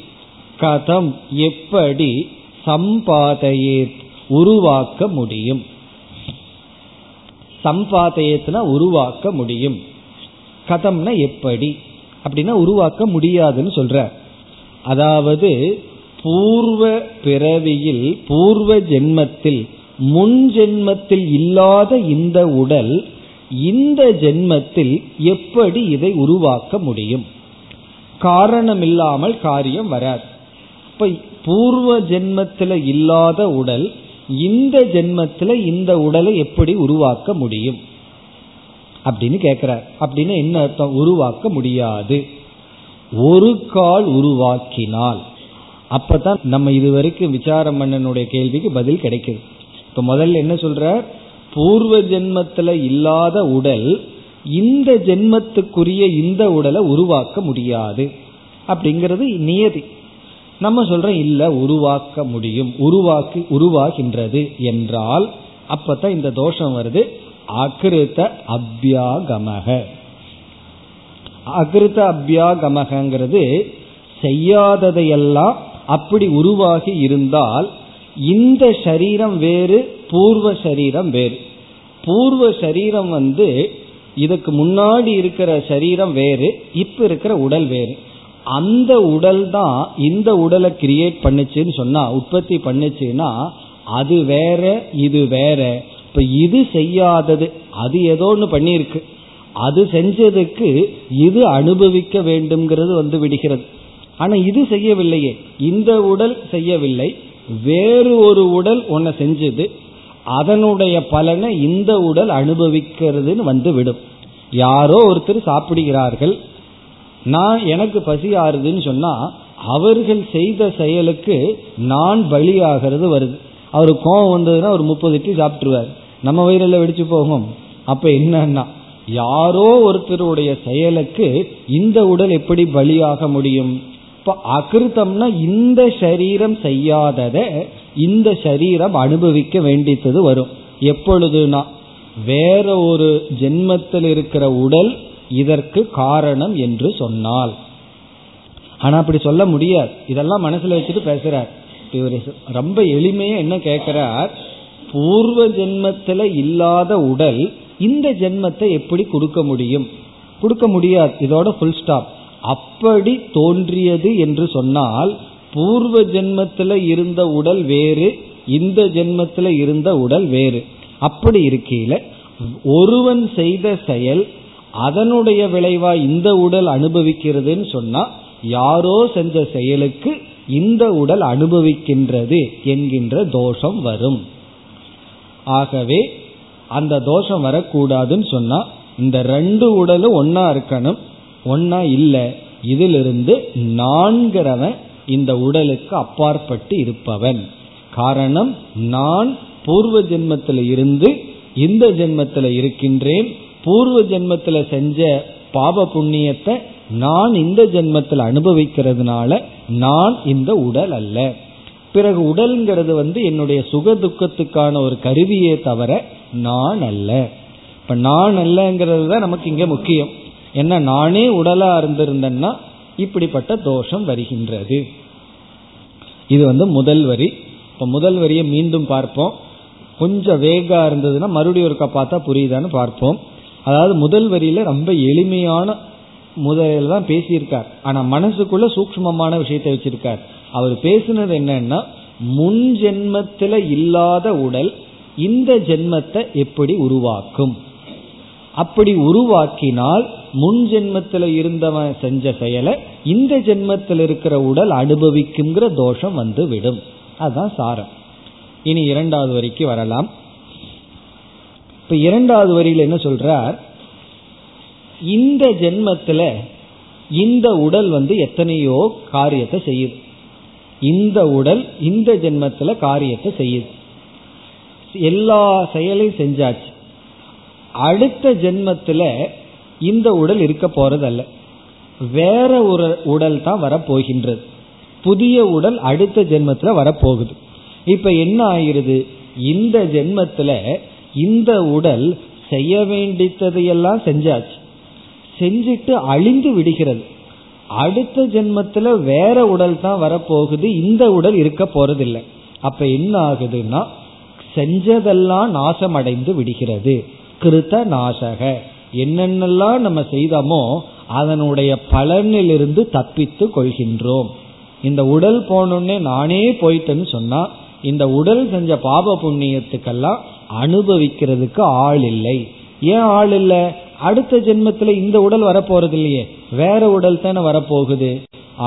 கதம் எப்படி சம்பாதையே உருவாக்க முடியும்? சம்பாதையத்துனா உருவாக்க முடியும். கதம்னா எப்படி? அப்படின்னா உருவாக்க முடியாதுன்னு சொல்ற. அதாவது பூர்வ பிறவியில் பூர்வ ஜென்மத்தில் முன் ஜென்மத்தில் இல்லாத இந்த உடல் இந்த ஜென்மத்தில் எப்படி இதை உருவாக்க முடியும்? காரணம் இல்லாமல் காரியம் வராது. இப்ப பூர்வ ஜென்மத்தில் இல்லாத உடல் இந்த ஜென்மத்தில் இந்த உடலை எப்படி உருவாக்க முடியும்? அப்படின்னு கேட்கிறார் அப்படின்னு என்ன அர்த்தம்? உருவாக்க முடியாது. ஒரு கால் உருவாக்கினால் அப்பதான் நம்ம இதுவரைக்கும் விசாரம் பண்ணனுடைய கேள்விக்கு பதில் கிடைக்குது. இப்ப முதல்ல என்ன சொல்ற பூர்வ ஜென்மத்துல இல்லாத உடல் இந்த ஜென்மத்துக்குரிய இந்த உடலை உருவாக்க முடியாது. அப்படிங்கிறது நியதி. நம்ம சொல்றோம் இல்ல உருவாக்க முடியும். உருவாக்கி உருவாகின்றது என்றால் அப்பதான் இந்த தோஷம் வருது. அகிருத்த அபியாகமக. அகிருத்த அபியாகமகங்கிறது செய்யாததையெல்லாம் அப்படி உருவாகி இருந்தால் இந்த சரீரம் வேறு பூர்வ சரீரம் வேறு. பூர்வ சரீரம் வந்து இதுக்கு முன்னாடி இருக்கிற சரீரம் வேறு இப்ப இருக்கிற உடல் வேறு. அந்த உடல் தான் இந்த உடலை கிரியேட் பண்ணுச்சுன்னு சொன்னா உற்பத்தி பண்ணுச்சுன்னா அது வேற இது வேற. இப்ப இது செய்யாதது அது ஏதோ ஒன்று பண்ணியிருக்கு. அது செஞ்சதுக்கு இது அனுபவிக்க வேண்டும்ங்கிறது வந்து விடுகிறது. ஆனா இது செய்யவில்லையே. இந்த உடல் செய்யவில்லை. வேறு ஒரு உடல் ஒன்ன செஞ்சது. அதனுடைய பலனை இந்த உடல் அனுபவிக்கிறதுன்னு வந்து விடும். யாரோ ஒருத்தர் சாப்பிடுகிறார்கள். நான் எனக்கு பசி ஆறுதுன்னு சொன்னா அவர்கள் செய்த செயலுக்கு நான் பலியாகிறது வருது. அவர் கோபம் வந்ததுன்னா ஒரு முப்பது இட்லி சாப்பிட்டுருவார். நம்ம வயிறில் வெடிச்சு போகும். அப்ப என்னன்னா யாரோ ஒருத்தருடைய செயலுக்கு இந்த உடல் எப்படி பலியாக முடியும்? இப்ப அகிருத்தம்னா இந்த சரீரம் செய்யாதத இந்த சரீரம் அனுபவிக்க வேண்டித்தது வரும். எப்பொழுதுனா வேற ஒரு ஜென்மத்தில் இருக்கிற உடல் இதற்கு காரணம் என்று சொன்னால். ஆனா அப்படி சொல்ல முடியாது. இதெல்லாம் மனசுல வச்சுட்டு பேசுறார். இவர் ரொம்ப எளிமையா என்ன கேட்கிறார் பூர்வ ஜென்மத்துல இல்லாத உடல் இந்த ஜென்மத்தை எப்படி கொடுக்க முடியும்? கொடுக்க முடியாது. இதோட ஃபுல் ஸ்டாப் அப்படி தோன்றியது என்று சொன்னால் பூர்வ ஜென்மத்தில் இருந்த உடல் வேறு இந்த ஜென்மத்தில் இருந்த உடல் வேறு. அப்படி இருக்கையில ஒருவன் செய்த செயல் அதனுடைய விளைவா இந்த உடல் அனுபவிக்கிறதுன்னு சொன்னா யாரோ செஞ்ச செயலுக்கு இந்த உடல் அனுபவிக்கின்றது என்கின்ற தோஷம் வரும். ஆகவே அந்த தோஷம் வரக்கூடாதுன்னு சொன்னா இந்த ரெண்டு உடலும் ஒன்னா இருக்கணும் ஒன்னா இல்லை இதிலிருந்து நான்கிறவன் இந்த உடலுக்கு அப்பாற்பட்டு இருப்பவன். காரணம் நான் பூர்வ ஜென்மத்தில் இருந்து இந்த ஜென்மத்தில் இருக்கின்றேன் பூர்வ ஜென்மத்தில் செஞ்ச பாப புண்ணியத்தை நான் இந்த ஜென்மத்தில் அனுபவிக்கிறதுனால நான் இந்த உடல் அல்ல. பிறகு உடல்ங்கிறது வந்து என்னுடைய சுக துக்கத்துக்கான ஒரு கருவியே தவிர நான் அல்ல. இப்ப நான் அல்லங்கிறது தான் நமக்கு இங்க முக்கியம். என்ன நானே உடலா இருந்திருந்தேன்னா இப்படிப்பட்ட தோஷம் வருகின்றது. இது வந்து முதல் வரி. இப்ப முதல் வரியை மீண்டும் பார்ப்போம். கொஞ்சம் வேகா இருந்ததுன்னா மறுபடியும் ஒருக்கா பார்த்தா புரியுதான்னு பார்ப்போம். அதாவது முதல் வரியில ரொம்ப எளிமையான முதலில் தான் பேசியிருக்கார். ஆனா மனசுக்குள்ள சூக்மமான விஷயத்தை வச்சிருக்கார். அவர் பேசுனது என்னன்னா முன் ஜென்மத்துல இல்லாத உடல் இந்த ஜென்மத்தை எப்படி உருவாக்கும்? அப்படி உருவாக்கினால் முன் ஜென்மத்தில் இருந்தவன் செஞ்ச செயலை இந்த ஜென்மத்தில் இருக்கிற உடல் அனுபவிக்குங்கிற தோஷம் வந்து விடும் அதுதான் சாரம். இனி இரண்டாவது வரிக்கு வரலாம். இப்ப இரண்டாவது வரியில் என்ன சொல்றார்? இந்த ஜென்மத்தில் இந்த உடல் வந்து எத்தனையோ காரியத்தை செய்யுது. இந்த உடல் இந்த ஜென்மத்தில் காரியத்தை செய்யுது. எல்லா செயலையும் செஞ்சாச்சு. அடுத்த ஜென்மத்தில் இந்த உடல் இருக்க போறதல்ல. வேற ஒரு உடல் தான் வரப்போகின்றது. புதிய உடல் அடுத்த ஜென்மத்தில் வரப்போகுது. இப்ப என்ன ஆயிருது இந்த ஜென்மத்தில் இந்த உடல் செய்ய வேண்டியதையெல்லாம் செஞ்சாச்சு. செஞ்சுட்டு அழிந்து விடுகிறது. அடுத்த ஜென்மத்தில் வேற உடல் தான் வரப்போகுது இந்த உடல் இருக்க போறதில்லை. அப்ப என்ன ஆகுதுன்னா செஞ்சதெல்லாம் நாசமடைந்து விடுகிறது. கிருத்த நாசக. என்னென்னலாம் நம்ம செய்தோமோ அதனுடைய பலனிலிருந்து தப்பித்து கொள்கின்றோம். இந்த உடல் போனோடனே நானே போயிட்டேன்னு சொன்னா இந்த உடல் செஞ்ச பாப புண்ணியத்துக்கெல்லாம் அனுபவிக்கிறதுக்கு ஆள் இல்லை. ஏன் ஆள் இல்லை? அடுத்த ஜென்மத்தில் இந்த உடல் வரப்போறது இல்லையே வேற உடல் தானே வரப்போகுது.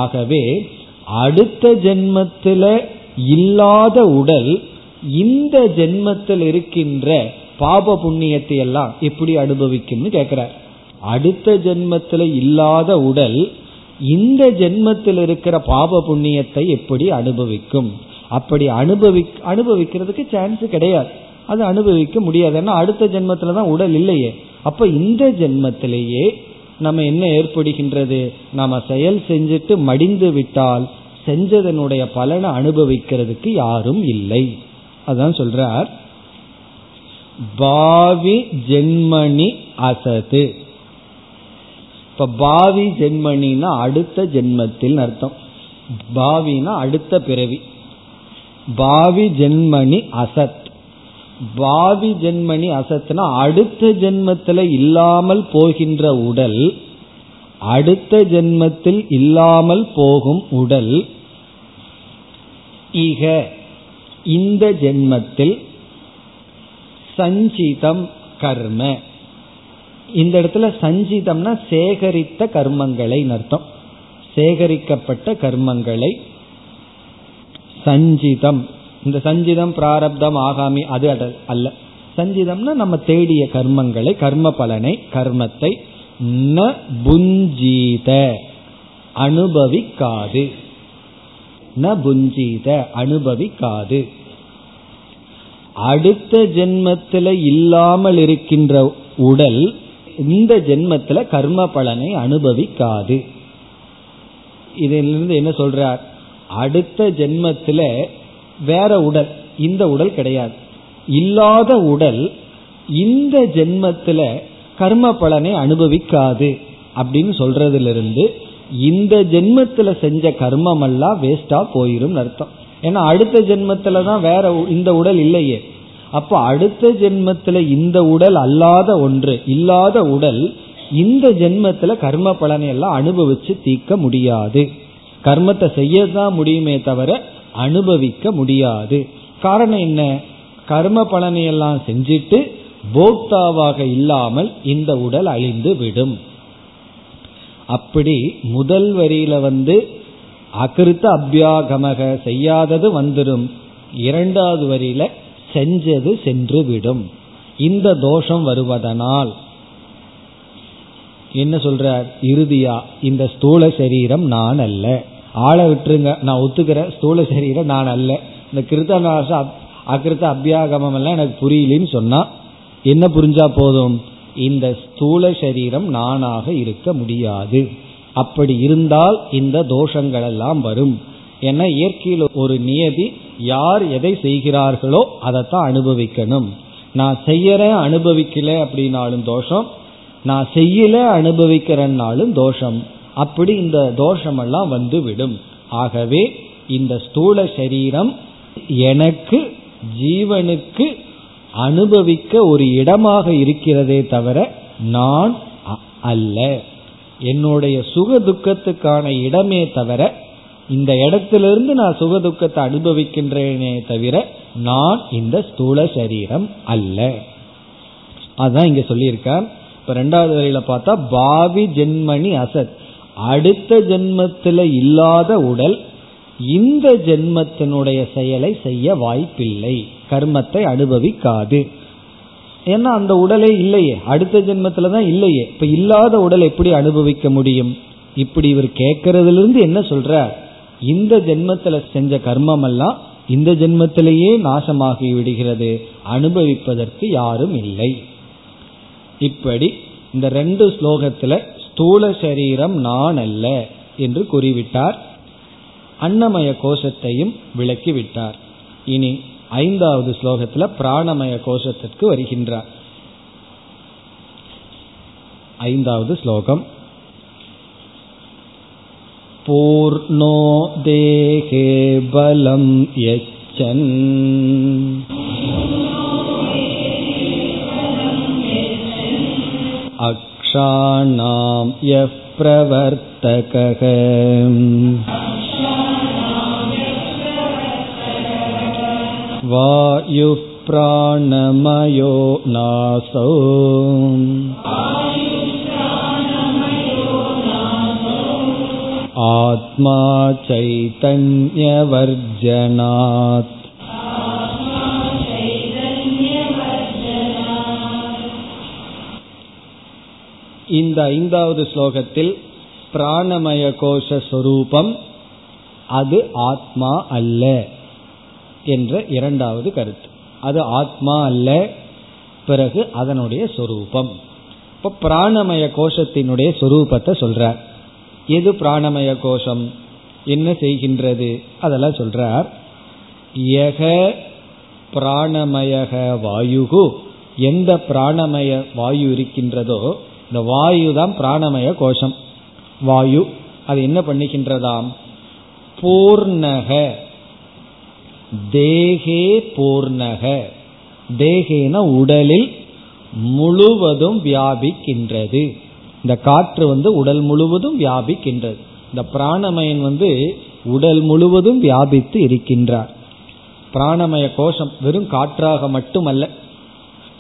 ஆகவே அடுத்த ஜென்மத்தில் இல்லாத உடல் இந்த ஜென்மத்தில் இருக்கின்ற பாப புண்ணியத்தை எல்லாம் எப்படி அனுபவிக்கும்னு கேட்கிறார் அடுத்த ஜென்மத்தில் இல்லாத உடல் இந்த ஜென்மத்தில் இருக்கிற பாப புண்ணியத்தை எப்படி அனுபவிக்கும்? அப்படி அனுபவி அனுபவிக்கிறதுக்கு சான்ஸ் கிடையாது. அது அனுபவிக்க முடியாது. ஏன்னா அடுத்த ஜென்மத்தில் தான் உடல் இல்லையே. அப்ப இந்த ஜென்மத்திலேயே நம்ம என்ன ஏற்படுகின்றது? நாம செயல் செஞ்சுட்டு மடிந்து விட்டால் செஞ்சதனுடைய பலனை அனுபவிக்கிறதுக்கு யாரும் இல்லை. அதான் சொல்றார். பாவி ஜென்மணி அசது. இப்ப பாவி ஜென்மணினா அடுத்த ஜென்மத்தில் அர்த்தம். பாவினா அடுத்த பிறவி. பாவி ஜென்மணி அசத். பாவி ஜென்மனி அசத்துனா அடுத்த ஜென்மத்தில் இல்லாமல் போகின்ற உடல் அடுத்த ஜென்மத்தில் இல்லாமல் போகும் உடல் இக இந்த ஜென்மத்தில் சஞ்சிதம் கர்ம. இந்த இடத்துல சஞ்சிதம்னா சேகரித்த கர்மங்களை அர்த்தம். சேகரிக்கப்பட்ட கர்மங்களை சஞ்சிதம். இந்த சஞ்சிதம் பிராரப்தம் ஆகாமி அது அல்ல. சஞ்சிதம்னா நம்ம தேடிய கர்மங்களை கர்ம பலனை கர்மத்தை ந புஞ்சீத அனுபவிக்காது. ந புஞ்சீத அனுபவிக்காது. அடுத்த ஜென்மத்தில் இல்லாமல் இருக்கின்ற உடல் இந்த ஜென்மத்தில் கர்ம பலனை அனுபவிக்காது. இதிலிருந்து என்ன சொல்றார்? அடுத்த ஜென்மத்தில் வேற உடல் இந்த உடல் கிடையாது. இல்லாத உடல் இந்த ஜென்மத்தில் கர்ம பலனை அனுபவிக்காது அப்படின்னு சொல்றதிலிருந்து இந்த ஜென்மத்துல செஞ்ச கர்மம் எல்லாம் வேஸ்டா போயிரும் அர்த்தம். ஏன்னா அடுத்த ஜென்மத்துல தான் வேற இந்த உடல் இல்லையே. அப்போ அடுத்த ஜென்மத்துல இந்த உடல் அல்லாத ஒன்று இல்லாத உடல் இந்த ஜென்மத்துல கர்ம பலனை எல்லாம் அனுபவிச்சு தீர்க்க முடியாது. கர்மத்தை செய்யதான் முடியுமே தவிர அனுபவிக்க முடியாது. காரணம் என்ன? கர்ம பலனையெல்லாம் செஞ்சிட்டு போக்தாவாக இல்லாமல் இந்த உடல் அழிந்து விடும். அப்படி முதல் வரியில வந்து அகிருத்த அபியாகமக செய்யாதது வந்துடும் இரண்டாவது வரியில செஞ்சது சென்று விடும். இந்த தோஷம் வருவதனால். என்ன சொல்றார்? இறுதியா இந்த ஸ்தூல சரீரம் நான் அல்ல. ஆளை விட்டுருங்க. நான் ஒத்துக்கிறேன். ஸ்தூல சரீரம் நான் அல்ல. இந்த கிருத்தநாச அகிருத்த அபியாகமம் எல்லாம் எனக்கு புரியலன்னு சொன்னா என்ன புரிஞ்சா போதும்? இந்த ஸ்தூல சரீரம் நானாக இருக்க முடியாது. அப்படி இருந்தால் இந்த தோஷங்கள் எல்லாம் வரும். ஏன்னா இயற்கையில் ஒரு நியதி யார் எதை செய்கிறார்களோ அதைத்தான் அனுபவிக்கணும். நான் செய்யறேன் அனுபவிக்கல அப்படின்னாலும் தோஷம். நான் செய்யல அனுபவிக்கிறேன்னாலும் தோஷம். அப்படி இந்த தோஷமெல்லாம் வந்து விடும் ஆகவே இந்த ஸ்தூல சரீரம் எனக்கு ஜீவனுக்கு அனுபவிக்க ஒரு இடமாக இருக்கிறதே தவிர நான் அல்ல. என்னுடைய சுக துக்கத்துக்கான இடமே தவிர இந்த இடத்திலிருந்து நான் சுக துக்கத்தை அனுபவிக்கின்றேனே தவிர நான் இந்த ஸ்தூல சரீரம் அல்ல. அதுதான் இங்க சொல்லியிருக்கார். இப்ப ரெண்டாவது வரையில பார்த்தா பாவி ஜென்மணி அசத். அடுத்த ஜென்மத்தில் இல்லாத உடல் இந்த ஜென்மத்தினுடைய செயலை செய்ய வாய்ப்பில்லை. கர்மத்தை அனுபவிக்காது. ஏன்னா அந்த உடலே இல்லையே. அடுத்த ஜென்மத்துல தான் இல்லையே. இப்ப இல்லாத உடல் எப்படி அனுபவிக்க முடியும்? இப்படி இவர் கேட்கறதுல இருந்து என்ன சொல்ற இந்த ஜென்மத்துல செஞ்ச கர்மம் எல்லாம் இந்த ஜென்மத்திலேயே நாசமாகி விடுகிறது. அனுபவிப்பதற்கு யாரும் இல்லை. இப்படி இந்த ரெண்டு ஸ்லோகத்துல ஸ்தூல சரீரம் நான் அல்ல என்று கூறிவிட்டார் அன்னமய கோஷத்தையும் விளக்கிவிட்டார் இனி ஐந்தாவது ஸ்லோகத்துல பிராணமய கோஷத்திற்கு வருகின்றார் ஐந்தாவது ஸ்லோகம் पूर्णो देहे बलं यच्छन् अक्षाणां यः प्रवर्तकः वायुः प्राणमयो नासौ आत्मा चैतन्यवर्जनात् இந்த ஐந்தாவது ஸ்லோகத்தில் பிராணமய கோஷ சொரூபம் அது ஆத்மா அல்ல என்ற இரண்டாவது கருத்து. அது ஆத்மா அல்ல பிறகு அதனுடைய சொரூபம். இப்போ பிராணமய கோஷத்தினுடைய சொரூபத்தை சொல்றார். எது பிராணமய கோஷம்? என்ன செய்கின்றது? அதெல்லாம் சொல்றார். யக பிராணமயக வாயுகு. எந்த பிராணமய வாயு இருக்கின்றதோ இந்த வாயு தான் பிராணமய கோஷம். வாயு அது என்ன பண்ணுகின்றதாம் பூர்ணக. தேகே பூர்ணக. தேகேன உடலில் முழுவதும் வியாபிக்கின்றது. இந்த காற்று வந்து உடல் முழுவதும் வியாபிக்கின்றது. இந்த பிராணமயன் வந்து உடல் முழுவதும் வியாபித்து இருக்கின்றார். பிராணமய கோஷம் வெறும் காற்றாக மட்டுமல்ல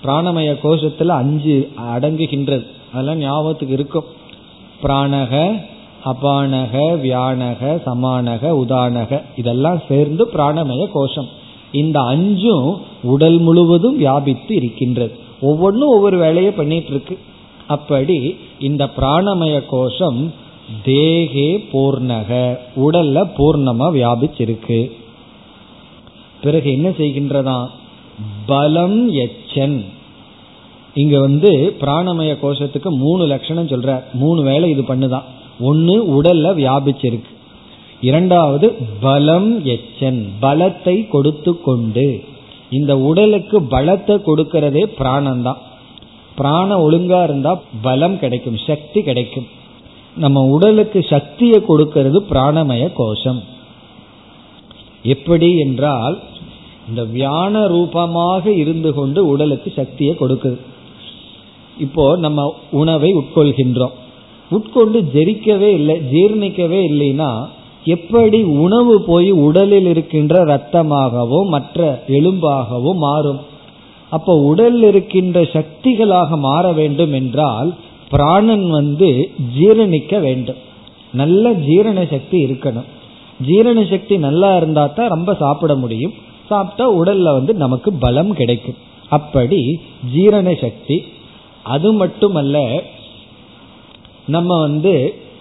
பிராணமய கோஷத்துல அஞ்சு அடங்குகின்றது. அதெல்லாம் ஞாபகத்துக்கு இருக்கும். பிராணக அபானக வியானக சமானக உதானக இதெல்லாம் சேர்ந்து பிராணமய கோஷம். இந்த அஞ்சும் உடல் முழுவதும் வியாபித்து இருக்கின்றது. ஒவ்வொன்றும் ஒவ்வொரு வேலையை பண்ணிட்டு இருக்கு அப்படி இந்த பிராணமய கோஷம் தேகே பூர்ணக உடல்ல பூர்ணமா வியாபிச்சிருக்கு. பிறகு என்ன செய்கின்றதா பலம் எச்சன். இங்க வந்து பிராணமய கோஷத்துக்கு மூணு லட்சணம் சொல்ற மூணு வேலை இது பண்ணுதான். ஒன்னு உடல்ல வியாபிச்சிருக்கு. இரண்டாவது பலம் எச்சன். பலத்தை கொடுத்து கொண்டு. இந்த உடலுக்கு பலத்தை கொடுக்கறதே பிராணம்தான். பிராணம் ஒழுங்கா இருந்தா பலம் கிடைக்கும் சக்தி கிடைக்கும். நம்ம உடலுக்கு சக்தியை கொடுக்கிறது பிராணமய கோஷம். எப்படி என்றால் இந்த வியான ரூபமாக இருந்து கொண்டு உடலுக்கு சக்தியை கொடுக்குது. இப்போ நம்ம உணவை உட்கொள்கின்றோம். உட்கொண்டு ஜெரிக்கவே இல்லை ஜீர்ணிக்கவே இல்லைன்னா எப்படி உணவு போய் உடலில் இருக்கின்ற ரத்தமாகவோ மற்ற எலும்பாகவோ மாறும்? அப்போ உடலில் இருக்கின்ற சக்திகளாக மாற வேண்டும் என்றால் பிராணன் வந்து ஜீரணிக்க வேண்டும். நல்ல ஜீரண சக்தி இருக்கணும். ஜீரண சக்தி நல்லா இருந்தா தான் ரொம்ப சாப்பிட முடியும். சாப்பிட்டா உடல்ல வந்து நமக்கு பலம் கிடைக்கும். அப்படி ஜீரண சக்தி அது மட்டுமல்ல நம்ம வந்து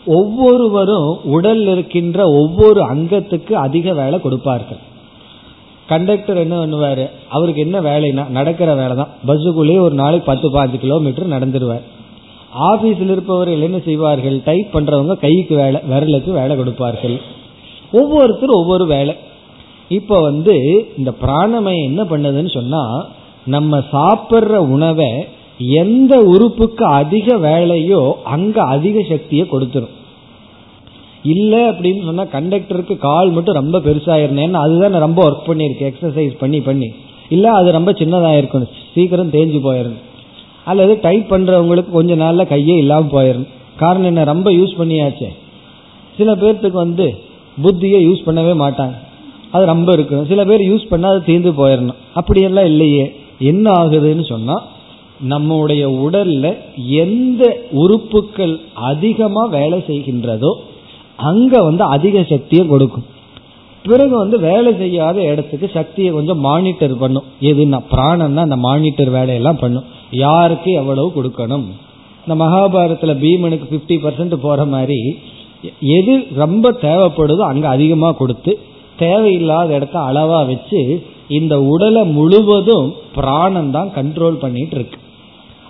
ஒவ்வொருவரும் உடல் இருக்கின்ற ஒவ்வொரு அங்கத்துக்கு அதிக வேலை கொடுப்பார்கள். கண்டக்டர் என்ன பண்ணுவார்? அவருக்கு என்ன வேலைனா நடக்கிற வேலை தான் பஸ்ஸுக்குள்ளேயே ஒரு நாளைக்கு பத்து பாஞ்சு கிலோமீட்டர் நடந்துருவார். ஆஃபீஸில் இருப்பவர்கள் என்ன செய்வார்கள்? டைப் பண்ணுறவங்க கைக்கு வேலை விரலுக்கு வேலை கொடுப்பார்கள். ஒவ்வொருத்தரும் ஒவ்வொரு வேலை. இப்ப வந்து இந்த பிராணமயம் என்ன பண்ணுதுன்னு சொன்னா நம்ம சாப்பிட்ற உணவை எந்த உறுப்புக்கு அதிக வேலையோ அங்க அதிக சக்தியை கொடுத்துரும். இல்ல அப்படின்னு சொன்னா கண்டக்டருக்கு கால் மட்டும் ரொம்ப பெருசாயிருந்தேன்னு அதுதான் ரொம்ப ஒர்க் பண்ணிருக்கு எக்ஸசைஸ் பண்ணி பண்ணி. இல்ல அது ரொம்ப சின்னதா இருக்கணும் சீக்கிரம் தேஞ்சு போயிடணும் அல்லது டைப் பண்றவங்களுக்கு கொஞ்ச நாள்ல கையே இல்லாம போயிடணும் காரணம் என்ன? ரொம்ப யூஸ் பண்ணியாச்சே. சில பேர்த்துக்கு வந்து புத்தியை யூஸ் பண்ணவே மாட்டாங்க. அது ரொம்ப இருக்கணும். சில பேர் யூஸ் பண்ணால் அது தீர்ந்து போயிடணும் அப்படியெல்லாம் இல்லையே. என்ன ஆகுதுன்னு சொன்னால் நம்முடைய உடல்ல எந்த உறுப்புகள் அதிகமாக வேலை செய்கின்றதோ அங்கே வந்து அதிக சக்தியை கொடுக்கும். பிறகு வந்து வேலை செய்யாத இடத்துக்கு சக்தியை கொஞ்சம் மானிட்டர் பண்ணும். எதுனா பிராணம்னா அந்த மானிட்டர் வேலையெல்லாம் பண்ணும். யாருக்கு எவ்வளவு கொடுக்கணும்? இந்த மகாபாரதத்தில் பீமனுக்கு ஃபிஃப்டி பர்சன்ட் போகிற மாதிரி எது ரொம்ப தேவைப்படுதோ அங்கே அதிகமாக கொடுத்து தேவையில்லாத இடத்த அளவா வச்சு இந்த உடலை முழுவதும் பிராணம் தான் கண்ட்ரோல் பண்ணிட்டு இருக்கு.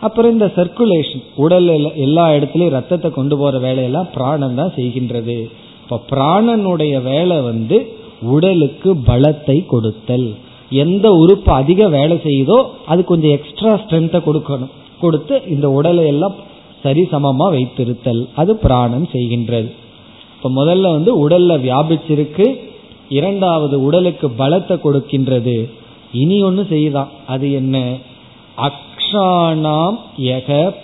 அப்புறம் இந்த சர்க்குலேஷன் உடல்ல எல்லா இடத்துலயும் ரத்தத்தை கொண்டு போற வேலையெல்லாம் பிராணம் தான் செய்கின்றது. இப்ப பிராணனுடைய வேலை வந்து உடலுக்கு பலத்தை கொடுத்தல். எந்த உறுப்பு அதிக வேலை செய்யுதோ அது கொஞ்சம் எக்ஸ்ட்ரா ஸ்ட்ரென்த்தை கொடுக்கணும். கொடுத்து இந்த உடலை எல்லாம் சரிசமமா வைத்திருத்தல். அது பிராணம் செய்கின்றது. இப்ப முதல்ல வந்து உடல்ல வியாபிச்சிருக்கு. இரண்டாவது உடலுக்கு பலத்தை கொடுக்கின்றது. இனி ஒன்று செய்தான். அது என்ன? அக்ஷானாம் யக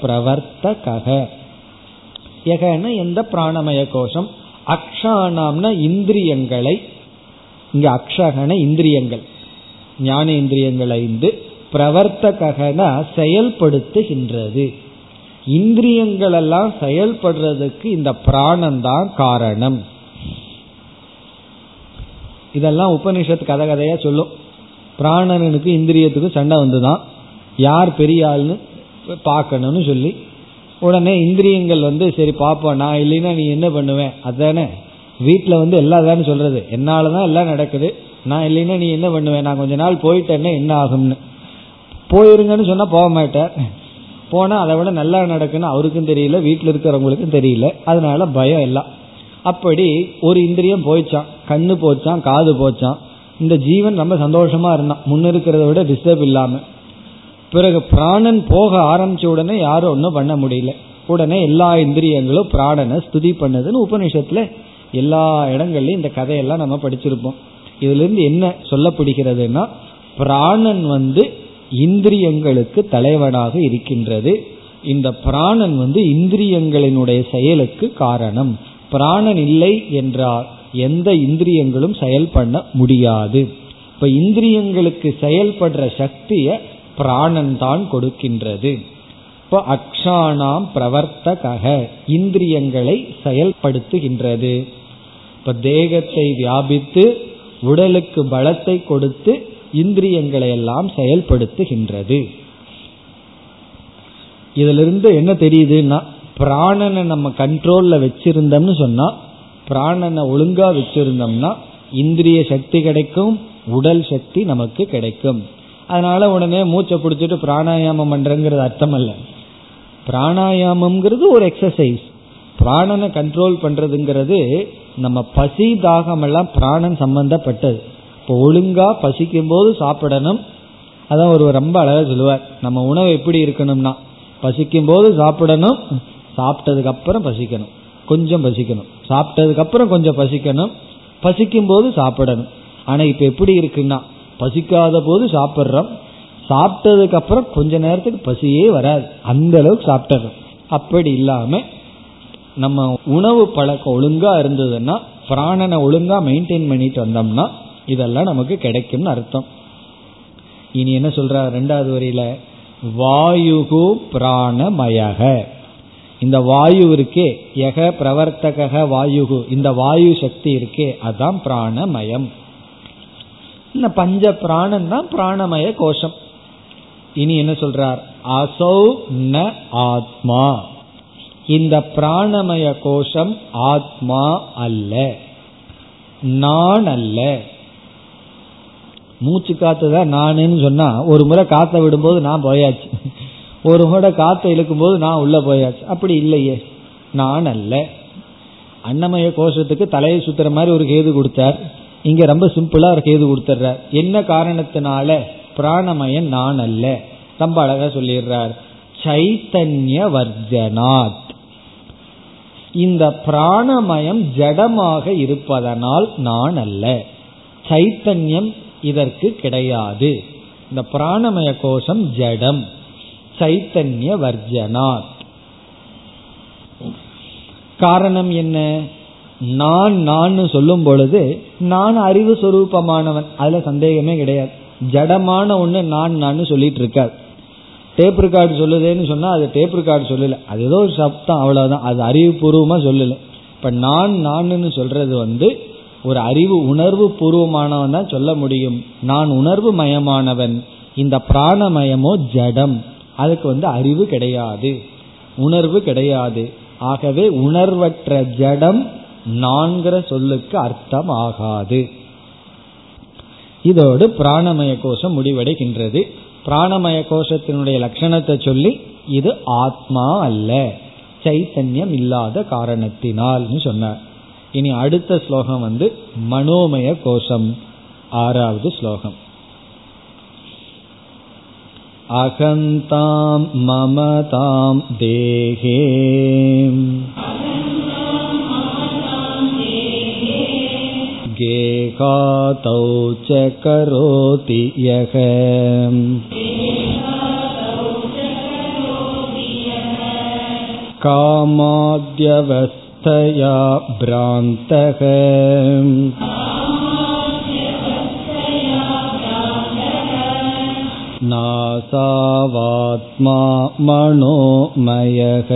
கக யகன எந்த பிராணமய கோஷம்? அக்ஷானாம்னா இந்திரியங்களை. இங்க அக்ஷகன இந்திரியங்கள். ஞானேந்திரியங்கள் ஐந்து. பிரவர்த்தகன செயல்படுத்துகின்றது. இந்திரியங்கள் எல்லாம் செயல்படுறதுக்கு இந்த பிராணம்தான் காரணம். இதெல்லாம் உபநிஷத்து கதை கதையா சொல்லும். பிராணனுக்கு இந்திரியத்துக்கு சண்டை வந்துதான். யார் பெரிய ஆள்னு பார்க்கணும்னு சொல்லி. உடனே இந்திரியங்கள் வந்து சரி பாப்போம் நான் இல்லைன்னா நீ என்ன பண்ணுவேன் அதானே? வீட்டில் வந்து எல்லா தானே சொல்றது. என்னால் தான் எல்லாம் நடக்குது. நான் இல்லைன்னா நீ என்ன பண்ணுவேன் நான் கொஞ்ச நாள் போயிட்டேன்னா என்ன ஆகும்னு. போயிருங்கன்னு சொன்னா போக மாட்டார். போனா அதை விட நல்லா நடக்குன்னு அவருக்கும் தெரியல வீட்டில் இருக்கிறவங்களுக்கும் தெரியல. அதனால பயம் எல்லாம். அப்படி ஒரு இந்திரியம் போயிச்சான். கண்ணு போச்சான் காது போச்சான். இந்த ஜீவன் ரொம்ப சந்தோஷமா இருந்தான். முன்ன இருக்கிறத விட டிஸ்டர்ப் இல்லாம. பிறகு பிராணன் போக ஆரம்பிச்ச உடனே யாரும் ஒன்றும் பண்ண முடியல. உடனே எல்லா இந்திரியங்களும் பிராணனை ஸ்துதி பண்ணதுன்னு உபநிஷத்துல எல்லா இடங்கள்லயும் இந்த கதையெல்லாம் நம்ம படிச்சிருப்போம். இதுல இருந்து என்ன சொல்லப்படுகிறதுனா பிராணன் வந்து இந்திரியங்களுக்கு தலைவனாக இருக்கின்றது. இந்த பிராணன் வந்து இந்திரியங்களினுடைய செயலுக்கு காரணம். பிராணன் இல்லை என்றால் எந்த இந்திரியங்களும் செயல் பண்ண முடியாது. இப்ப இந்திரியங்களுக்கு செயல்படுற சக்திய பிராணன் தான் கொடுக்கின்றது. இப்போ அக்ஷானாம் பிரவர்த்தக இந்திரியங்களை செயல்படுத்துகின்றது. இப்ப தேகத்தை வியாபித்து உடலுக்கு பலத்தை கொடுத்து இந்திரியங்களை எல்லாம் செயல்படுத்துகின்றது. இதிலிருந்து என்ன தெரியுதுன்னா பிராணனை நம்ம கண்ட்ரோல்ல வச்சிருந்தோம்னு சொன்னா பிராணனை ஒழுங்கா வச்சிருந்தோம்னா இந்திரிய சக்தி கிடைக்கும் உடல் சக்தி நமக்கு கிடைக்கும். அதனால உடனே மூச்சை பிடிச்சிட்டு பிராணாயாமம் பண்றங்கிறது அர்த்தம் அல்ல பிராணாயாமம்ங்கிறது ஒரு எக்ஸசைஸ் பிராணனை கண்ட்ரோல் பண்றதுங்கிறது நம்ம பசி தாகம் எல்லாம் பிராணன் சம்பந்தப்பட்டது. இப்போ ஒழுங்கா பசிக்கும் போது சாப்பிடணும். அதான் ஒரு ரொம்ப அழகாக சொல்லுவார். நம்ம உணவு எப்படி இருக்கணும்னா பசிக்கும் போது சாப்பிடணும் சாப்பிட்டதுக்கு அப்புறம் பசிக்கணும். கொஞ்சம் பசிக்கணும். சாப்பிட்டதுக்கு அப்புறம் கொஞ்சம் பசிக்கணும். பசிக்கும் போது சாப்பிடணும். ஆனா இப்ப எப்படி இருக்குன்னா பசிக்காத போது சாப்பிட்றோம். சாப்பிட்டதுக்கு அப்புறம் கொஞ்ச நேரத்துக்கு பசியே வராது. அந்த அளவுக்கு சாப்பிட்டுறோம். அப்படி இல்லாம நம்ம உணவு பழக்கம் ஒழுங்கா இருந்ததுன்னா பிராணனை ஒழுங்கா மெயின்டைன் பண்ணிட்டு வந்தோம்னா இதெல்லாம் நமக்கு கிடைக்கும்னு அர்த்தம். இனி என்ன சொல்ற ரெண்டாவது வரியில வாயுகு பிராணமயக. இந்த வாயு இருக்கே யக பிரவர்த்தக வாயுகு இந்த வாயு சக்தி இருக்கே அதான் பிராணமயம். இந்த பஞ்ச பிராணம் தான் பிராணமய கோஷம். இனி என்ன சொல்றார்? அசௌ ந ஆத்மா. இந்த பிராணமய கோஷம் ஆத்மா அல்ல நான் அல்ல. மூச்சு காத்து தான் நானுன்னு சொன்னா ஒரு முறை காத்த விடும்போது நான் போயாச்சு. ஒரு முறை காற்றை இழுக்கும் போது நான் உள்ள போயாச்சு. அப்படி இல்லையே. நான் அல்ல. அன்னமய கோஷத்துக்கு தலையை சுத்துற மாதிரி ஒரு கேது கொடுத்தார். இங்க ரொம்ப சிம்பிளா ஒரு கேது கொடுத்துட்றார் என்ன காரணத்தினால? பிராணமயன் நான் அல்ல. ரொம்ப அழகா சொல்லிடுறார். சைத்தன்ய வர்ஜனாத் இந்த பிராணமயம் ஜடமாக இருப்பதனால் நான் அல்ல. சைத்தன்யம் இதற்கு கிடையாது. இந்த பிராணமய கோஷம் ஜடம். சைத்தன்ய வர்ஜனாத். காரணம் என்ன? நான் நான் சொல்லும் பொழுது நான் அறிவு சொரூபமானவன். அதுல சந்தேகமே கிடையாது. ஜடமான ஒண்ணு நான் நான் சொல்லிட்டு இருக்காது டேப் ரெக்கார்டு சொல்லுதேன்னு சொன்னா அது டேப் ரெக்கார்டு சொல்லல. அது ஏதோ ஒரு சப்தம் அவ்வளவுதான். அது அறிவுபூர்வமா சொல்லல. இப்ப நான் நான்னு சொல்றது வந்து ஒரு அறிவு உணர்வு பூர்வமானவன் தான் சொல்ல முடியும். நான் உணர்வு மயமானவன். இந்த பிராணமயமோ ஜடம். அதுக்கு வந்து அறிவு கிடையாது உணர்வு கிடையாது. ஆகவே உணர்வற்ற ஜடம் நான்கிற சொல்லுக்கு அர்த்தம் ஆகாது. இதோடு பிராணமய கோஷம் முடிவடைகின்றது. பிராணமய கோஷத்தினுடைய லட்சணத்தை சொல்லி இது ஆத்மா அல்ல சைத்தன்யம் இல்லாத காரணத்தினால் சொன்னார். இனி அடுத்த ஸ்லோகம் வந்து மனோமய கோஷம் ஆறாவது ஸ்லோகம். अहन्तां ममतां देहे गेहातौ च करोति यः कामाद्यवस्थया भ्रान्तः नासावात्मा मनोमयः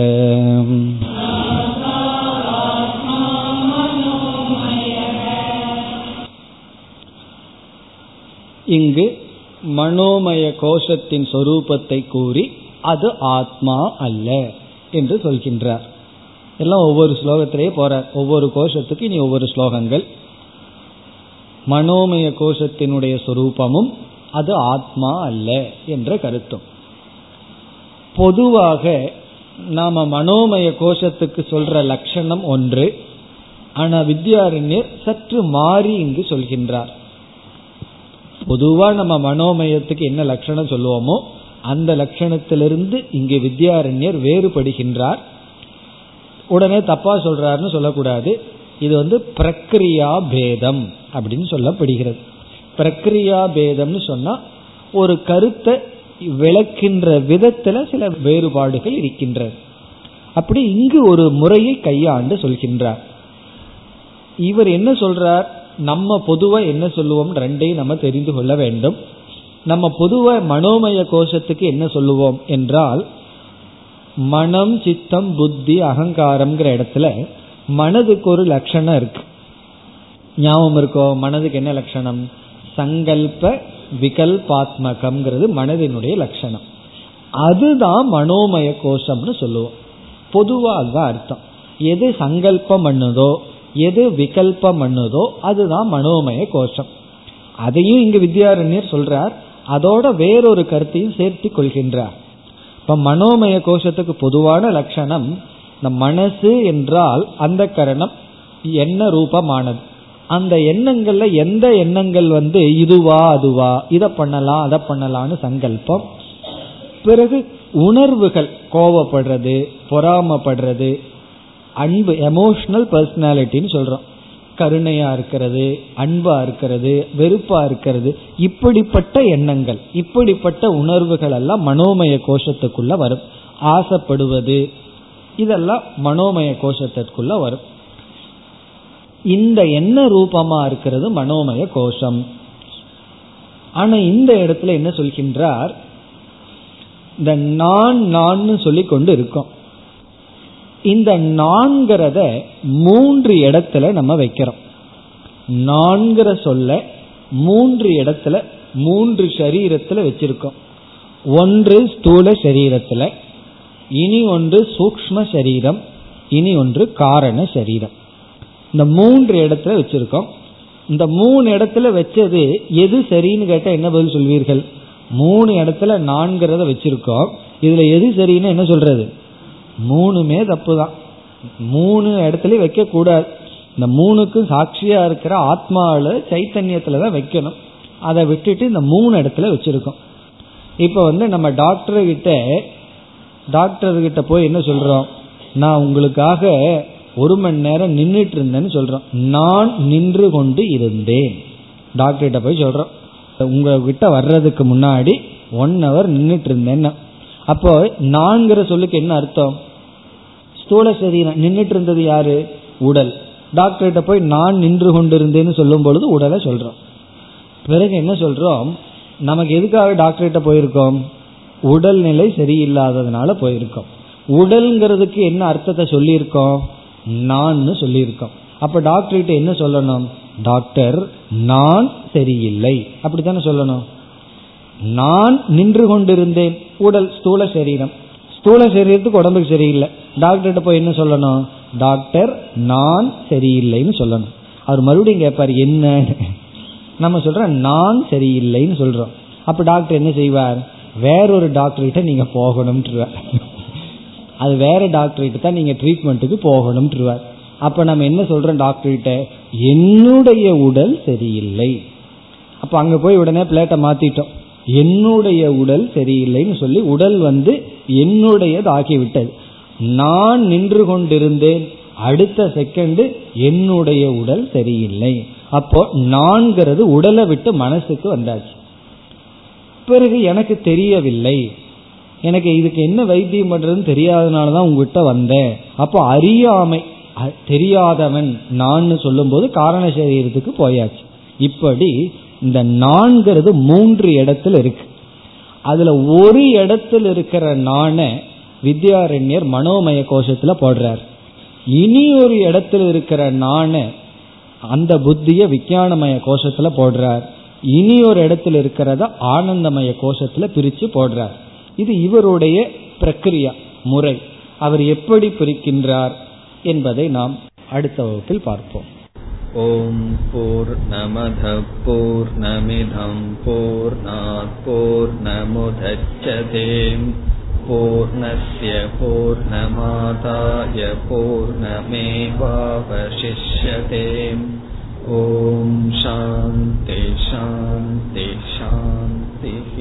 இங்கு மனோமய கோஷத்தின் சொரூபத்தை கூறி அது ஆத்மா அல்ல என்று சொல்கின்றார் எல்லாம் ஒவ்வொரு ஸ்லோகத்திலேயே போற ஒவ்வொரு கோஷத்துக்கு இனி ஒவ்வொரு ஸ்லோகங்கள் மனோமய கோஷத்தினுடைய சொரூபமும் அது ஆத்மா அல்ல என்ற கருத்தும். பொதுவாக நாம மனோமய கோஷத்துக்கு சொல்ற லட்சணம் ஒன்று ஆனா வித்யாரண்யர் சற்று மாறி இங்கு சொல்கின்றார். பொதுவா நம்ம மனோமயத்துக்கு என்ன லட்சணம் சொல்லுவோமோ அந்த லட்சணத்திலிருந்து இங்கு வித்யாரண்யர் வேறுபடுகின்றார். உடனே தப்பா சொல்றாருன்னு சொல்லக்கூடாது. இது வந்து பிரக்ரியா பேதம் அப்படின்னு சொல்லப்படுகிறது. பிரக்ரியா பேதம்னு சொன்னா ஒரு கருத்தை விளக்கின்ற விதத்துல சில வேறுபாடுகள் இருக்கின்றது. அப்படி இங்கு ஒரு முறையை கையாண்டு சொல்கின்றார். இவர் என்ன சொல்றார்? நம்ம பொதுவா என்ன சொல்லுவோம்? ரெண்டையும் நம்ம தெரிந்து கொள்ள வேண்டும். நம்ம பொதுவா மனோமய கோஷத்துக்கு என்ன சொல்லுவோம் என்றால் மனம் சித்தம் புத்தி அகங்காரம்ங்கிற இடத்துல மனதுக்கு ஒரு லட்சணம் இருக்கு. ஞாபகம் இருக்கோ? மனதுக்கு என்ன லட்சணம்? சங்கல்ப விகல்பாத்மகம்ங்கிறது மனதினுடைய லட்சணம். அதுதான் மனோமய கோஷம்னு சொல்லுவோம். பொதுவாக அதுதான் அர்த்தம். எது சங்கல்பம் பண்ணுதோ எது விகல்பம் பண்ணுதோ அதுதான் மனோமய கோஷம். அதையும் இங்கு வித்யாரண்யர் சொல்றார். அதோட வேறொரு கருத்தையும் சேர்த்து கொள்கின்றார். இப்ப மனோமய கோஷத்துக்கு பொதுவான லட்சணம் இந்த மனசு என்றால் அந்த கரணம் என்ன ரூபமானது? அந்த எண்ணங்கள்ல எந்த எண்ணங்கள் வந்து இதுவா அதுவா இதை பண்ணலாம் அதை பண்ணலாம்னு சங்கல்பம். பிறகு உணர்வுகள் கோவப்படுறது பொறாமப்படுறது அன்பு எமோஷனல் பர்சனாலிட்டின்னு சொல்றோம். கருணையா இருக்கிறது அன்பா இருக்கிறது வெறுப்பா இருக்கிறது இப்படிப்பட்ட எண்ணங்கள் இப்படிப்பட்ட உணர்வுகள் எல்லாம் மனோமய கோஷத்துக்குள்ள வரும். ஆசைப்படுவது இதெல்லாம் மனோமய கோஷத்திற்குள்ள வரும். இந்த எண்ண ரூபமா இருக்கிறது மனோமய கோஷம். ஆனா இந்த இடத்துல என்ன சொல்கின்றார்? இந்த நான் நான் சொல்லி கொண்டு இருக்கோம். இந்த நான்கிறத மூன்று இடத்துல நம்ம வைக்கிறோம். நான்கிற சொல்ல மூன்று இடத்துல மூன்று சரீரத்துல வச்சிருக்கோம். ஒன்று ஸ்தூல சரீரத்துல இனி ஒன்று சூக்ம சரீரம் இனி ஒன்று காரண சரீரம். இந்த மூன்று இடத்துல வச்சிருக்கோம். இந்த மூணு இடத்துல வச்சது எது சரின்னு கேட்டா என்ன பதில் சொல்வீர்கள்? மூணு இடத்துல நான்கிறத வச்சிருக்கோம். இதுல எது சரின்னு என்ன சொல்றது? மூணுமே தப்பு தான் மூணு இடத்துலயும் வைக்க கூடாது இந்த மூணுக்கும் சாட்சியா இருக்கிற ஆத்மாவில சைத்தன்யத்துல தான் வைக்கணும். அதை விட்டுட்டு இந்த மூணு இடத்துல வச்சிருக்கோம். இப்போ வந்து நம்ம டாக்டர் கிட்ட டாக்டர் கிட்ட போய் என்ன சொல்றோம்? நான் உங்களுக்காக ஒரு மணி நேரம் நின்றுட்டு இருந்தேன்னு சொல்றோம். நான் நின்று கொண்டு இருந்தேன். டாக்டர்கிட்ட போய் சொல்றோம். உங்ககிட்ட வர்றதுக்கு முன்னாடி ஒன் ஹவர் நின்றுட்டு இருந்தேன்னு. அப்போ நான்கிற சொல்லுக்கு என்ன அர்த்தம்? ஸ்தூல சரீரம். நின்றுட்டு இருந்தது யாரு? உடல். டாக்டர்கிட்ட போய் நான் நின்று கொண்டிருந்தேன்னு சொல்லும் பொழுது உடலை சொல்றோம். பிறகு என்ன சொல்றோம்? நமக்கு எதுக்காக டாக்டர்கிட்ட போயிருக்கோம்? உடல்நிலை சரியில்லாததுனால போயிருக்கோம். உடல்ங்கிறதுக்கு என்ன அர்த்தத்தை சொல்லியிருக்கோம்? நான் சொல்லியிருக்கோம். அப்ப டாக்டர்கிட்ட என்ன சொல்லணும்? டாக்டர் நான் சரியில்லை. அப்படித்தானே சொல்லணும்? நான் நின்று கொண்டிருந்தேன். உடல் ஸ்தூல சரீரம். ஸ்தூல சரீரத்துக்கு உடம்புக்கு சரியில்லை. டாக்டர்கிட்ட போய் என்ன சொல்லணும்? டாக்டர் நான் சரியில்லைன்னு சொல்லணும். அவர் மறுபடியும் கேட்பார் என்ன? நம்ம சொல்றோம் நான் சரியில்லைன்னு சொல்றோம். அப்ப டாக்டர் என்ன செய்வார்? வேறொரு டாக்டர் கிட்ட நீங்க போகணும்ன்ற அது வேற டாக்டர் கிட்ட தான் நீங்க ட்ரீட்மெண்ட்டுக்கு போகணும்ன்றார் அப்ப நம்ம என்ன சொல்றோம் டாக்டர் கிட்ட? என்னுடைய உடல் சரியில்லை. அப்ப அங்க போய் உடனே பிளேட்டை மாத்திட்டோம். என்னுடைய உடல் சரியில்லைன்னு சொல்லி உடல் வந்து என்னுடையதாகிவிட்டது நான் நின்று கொண்டிருந்தேன். அடுத்த செகண்டு என்னுடைய உடல் சரியில்லை. அப்போ நான்கிறது உடலை விட்டு மனசுக்கு வந்தாச்சு. பிறகு எனக்கு தெரியவில்லை. எனக்கு இதுக்கு என்ன வைத்தியம் பண்றதுன்னு தெரியாதனாலதான் உங்ககிட்ட வந்தேன். அப்போ அறியாமை தெரியாதவன் நான் சொல்லும் போது காரண சரீரத்துக்கு போயாச்சு. இப்படி இந்த நான்கிறது மூன்று இடத்துல இருக்கு. அதுல ஒரு இடத்துல இருக்கிற நான வித்யாரண்யர் மனோமய கோஷத்துல போடுறார். இனி ஒரு இடத்துல இருக்கிற நாண அந்த புத்திய விஞ்ஞானமய கோஷத்துல போடுறார். இனி ஒரு இடத்துல இருக்கிறத ஆனந்தமய கோஷத்துல பிரிச்சு போடுறார். இது இவருடைய பிரக்ரியா முறை அவர் எப்படி பிரிக்கின்றார் என்பதை நாம் அடுத்த வகுப்பில் பார்ப்போம் ॐ पूर्णमधपूर्णमिधं पूर्णात्पूर्णमुदच्छते पूर्णस्य पूर्णमादाय पूर्णमेवावशिष्यते ॐ शान्ति शान्ति शान्तिः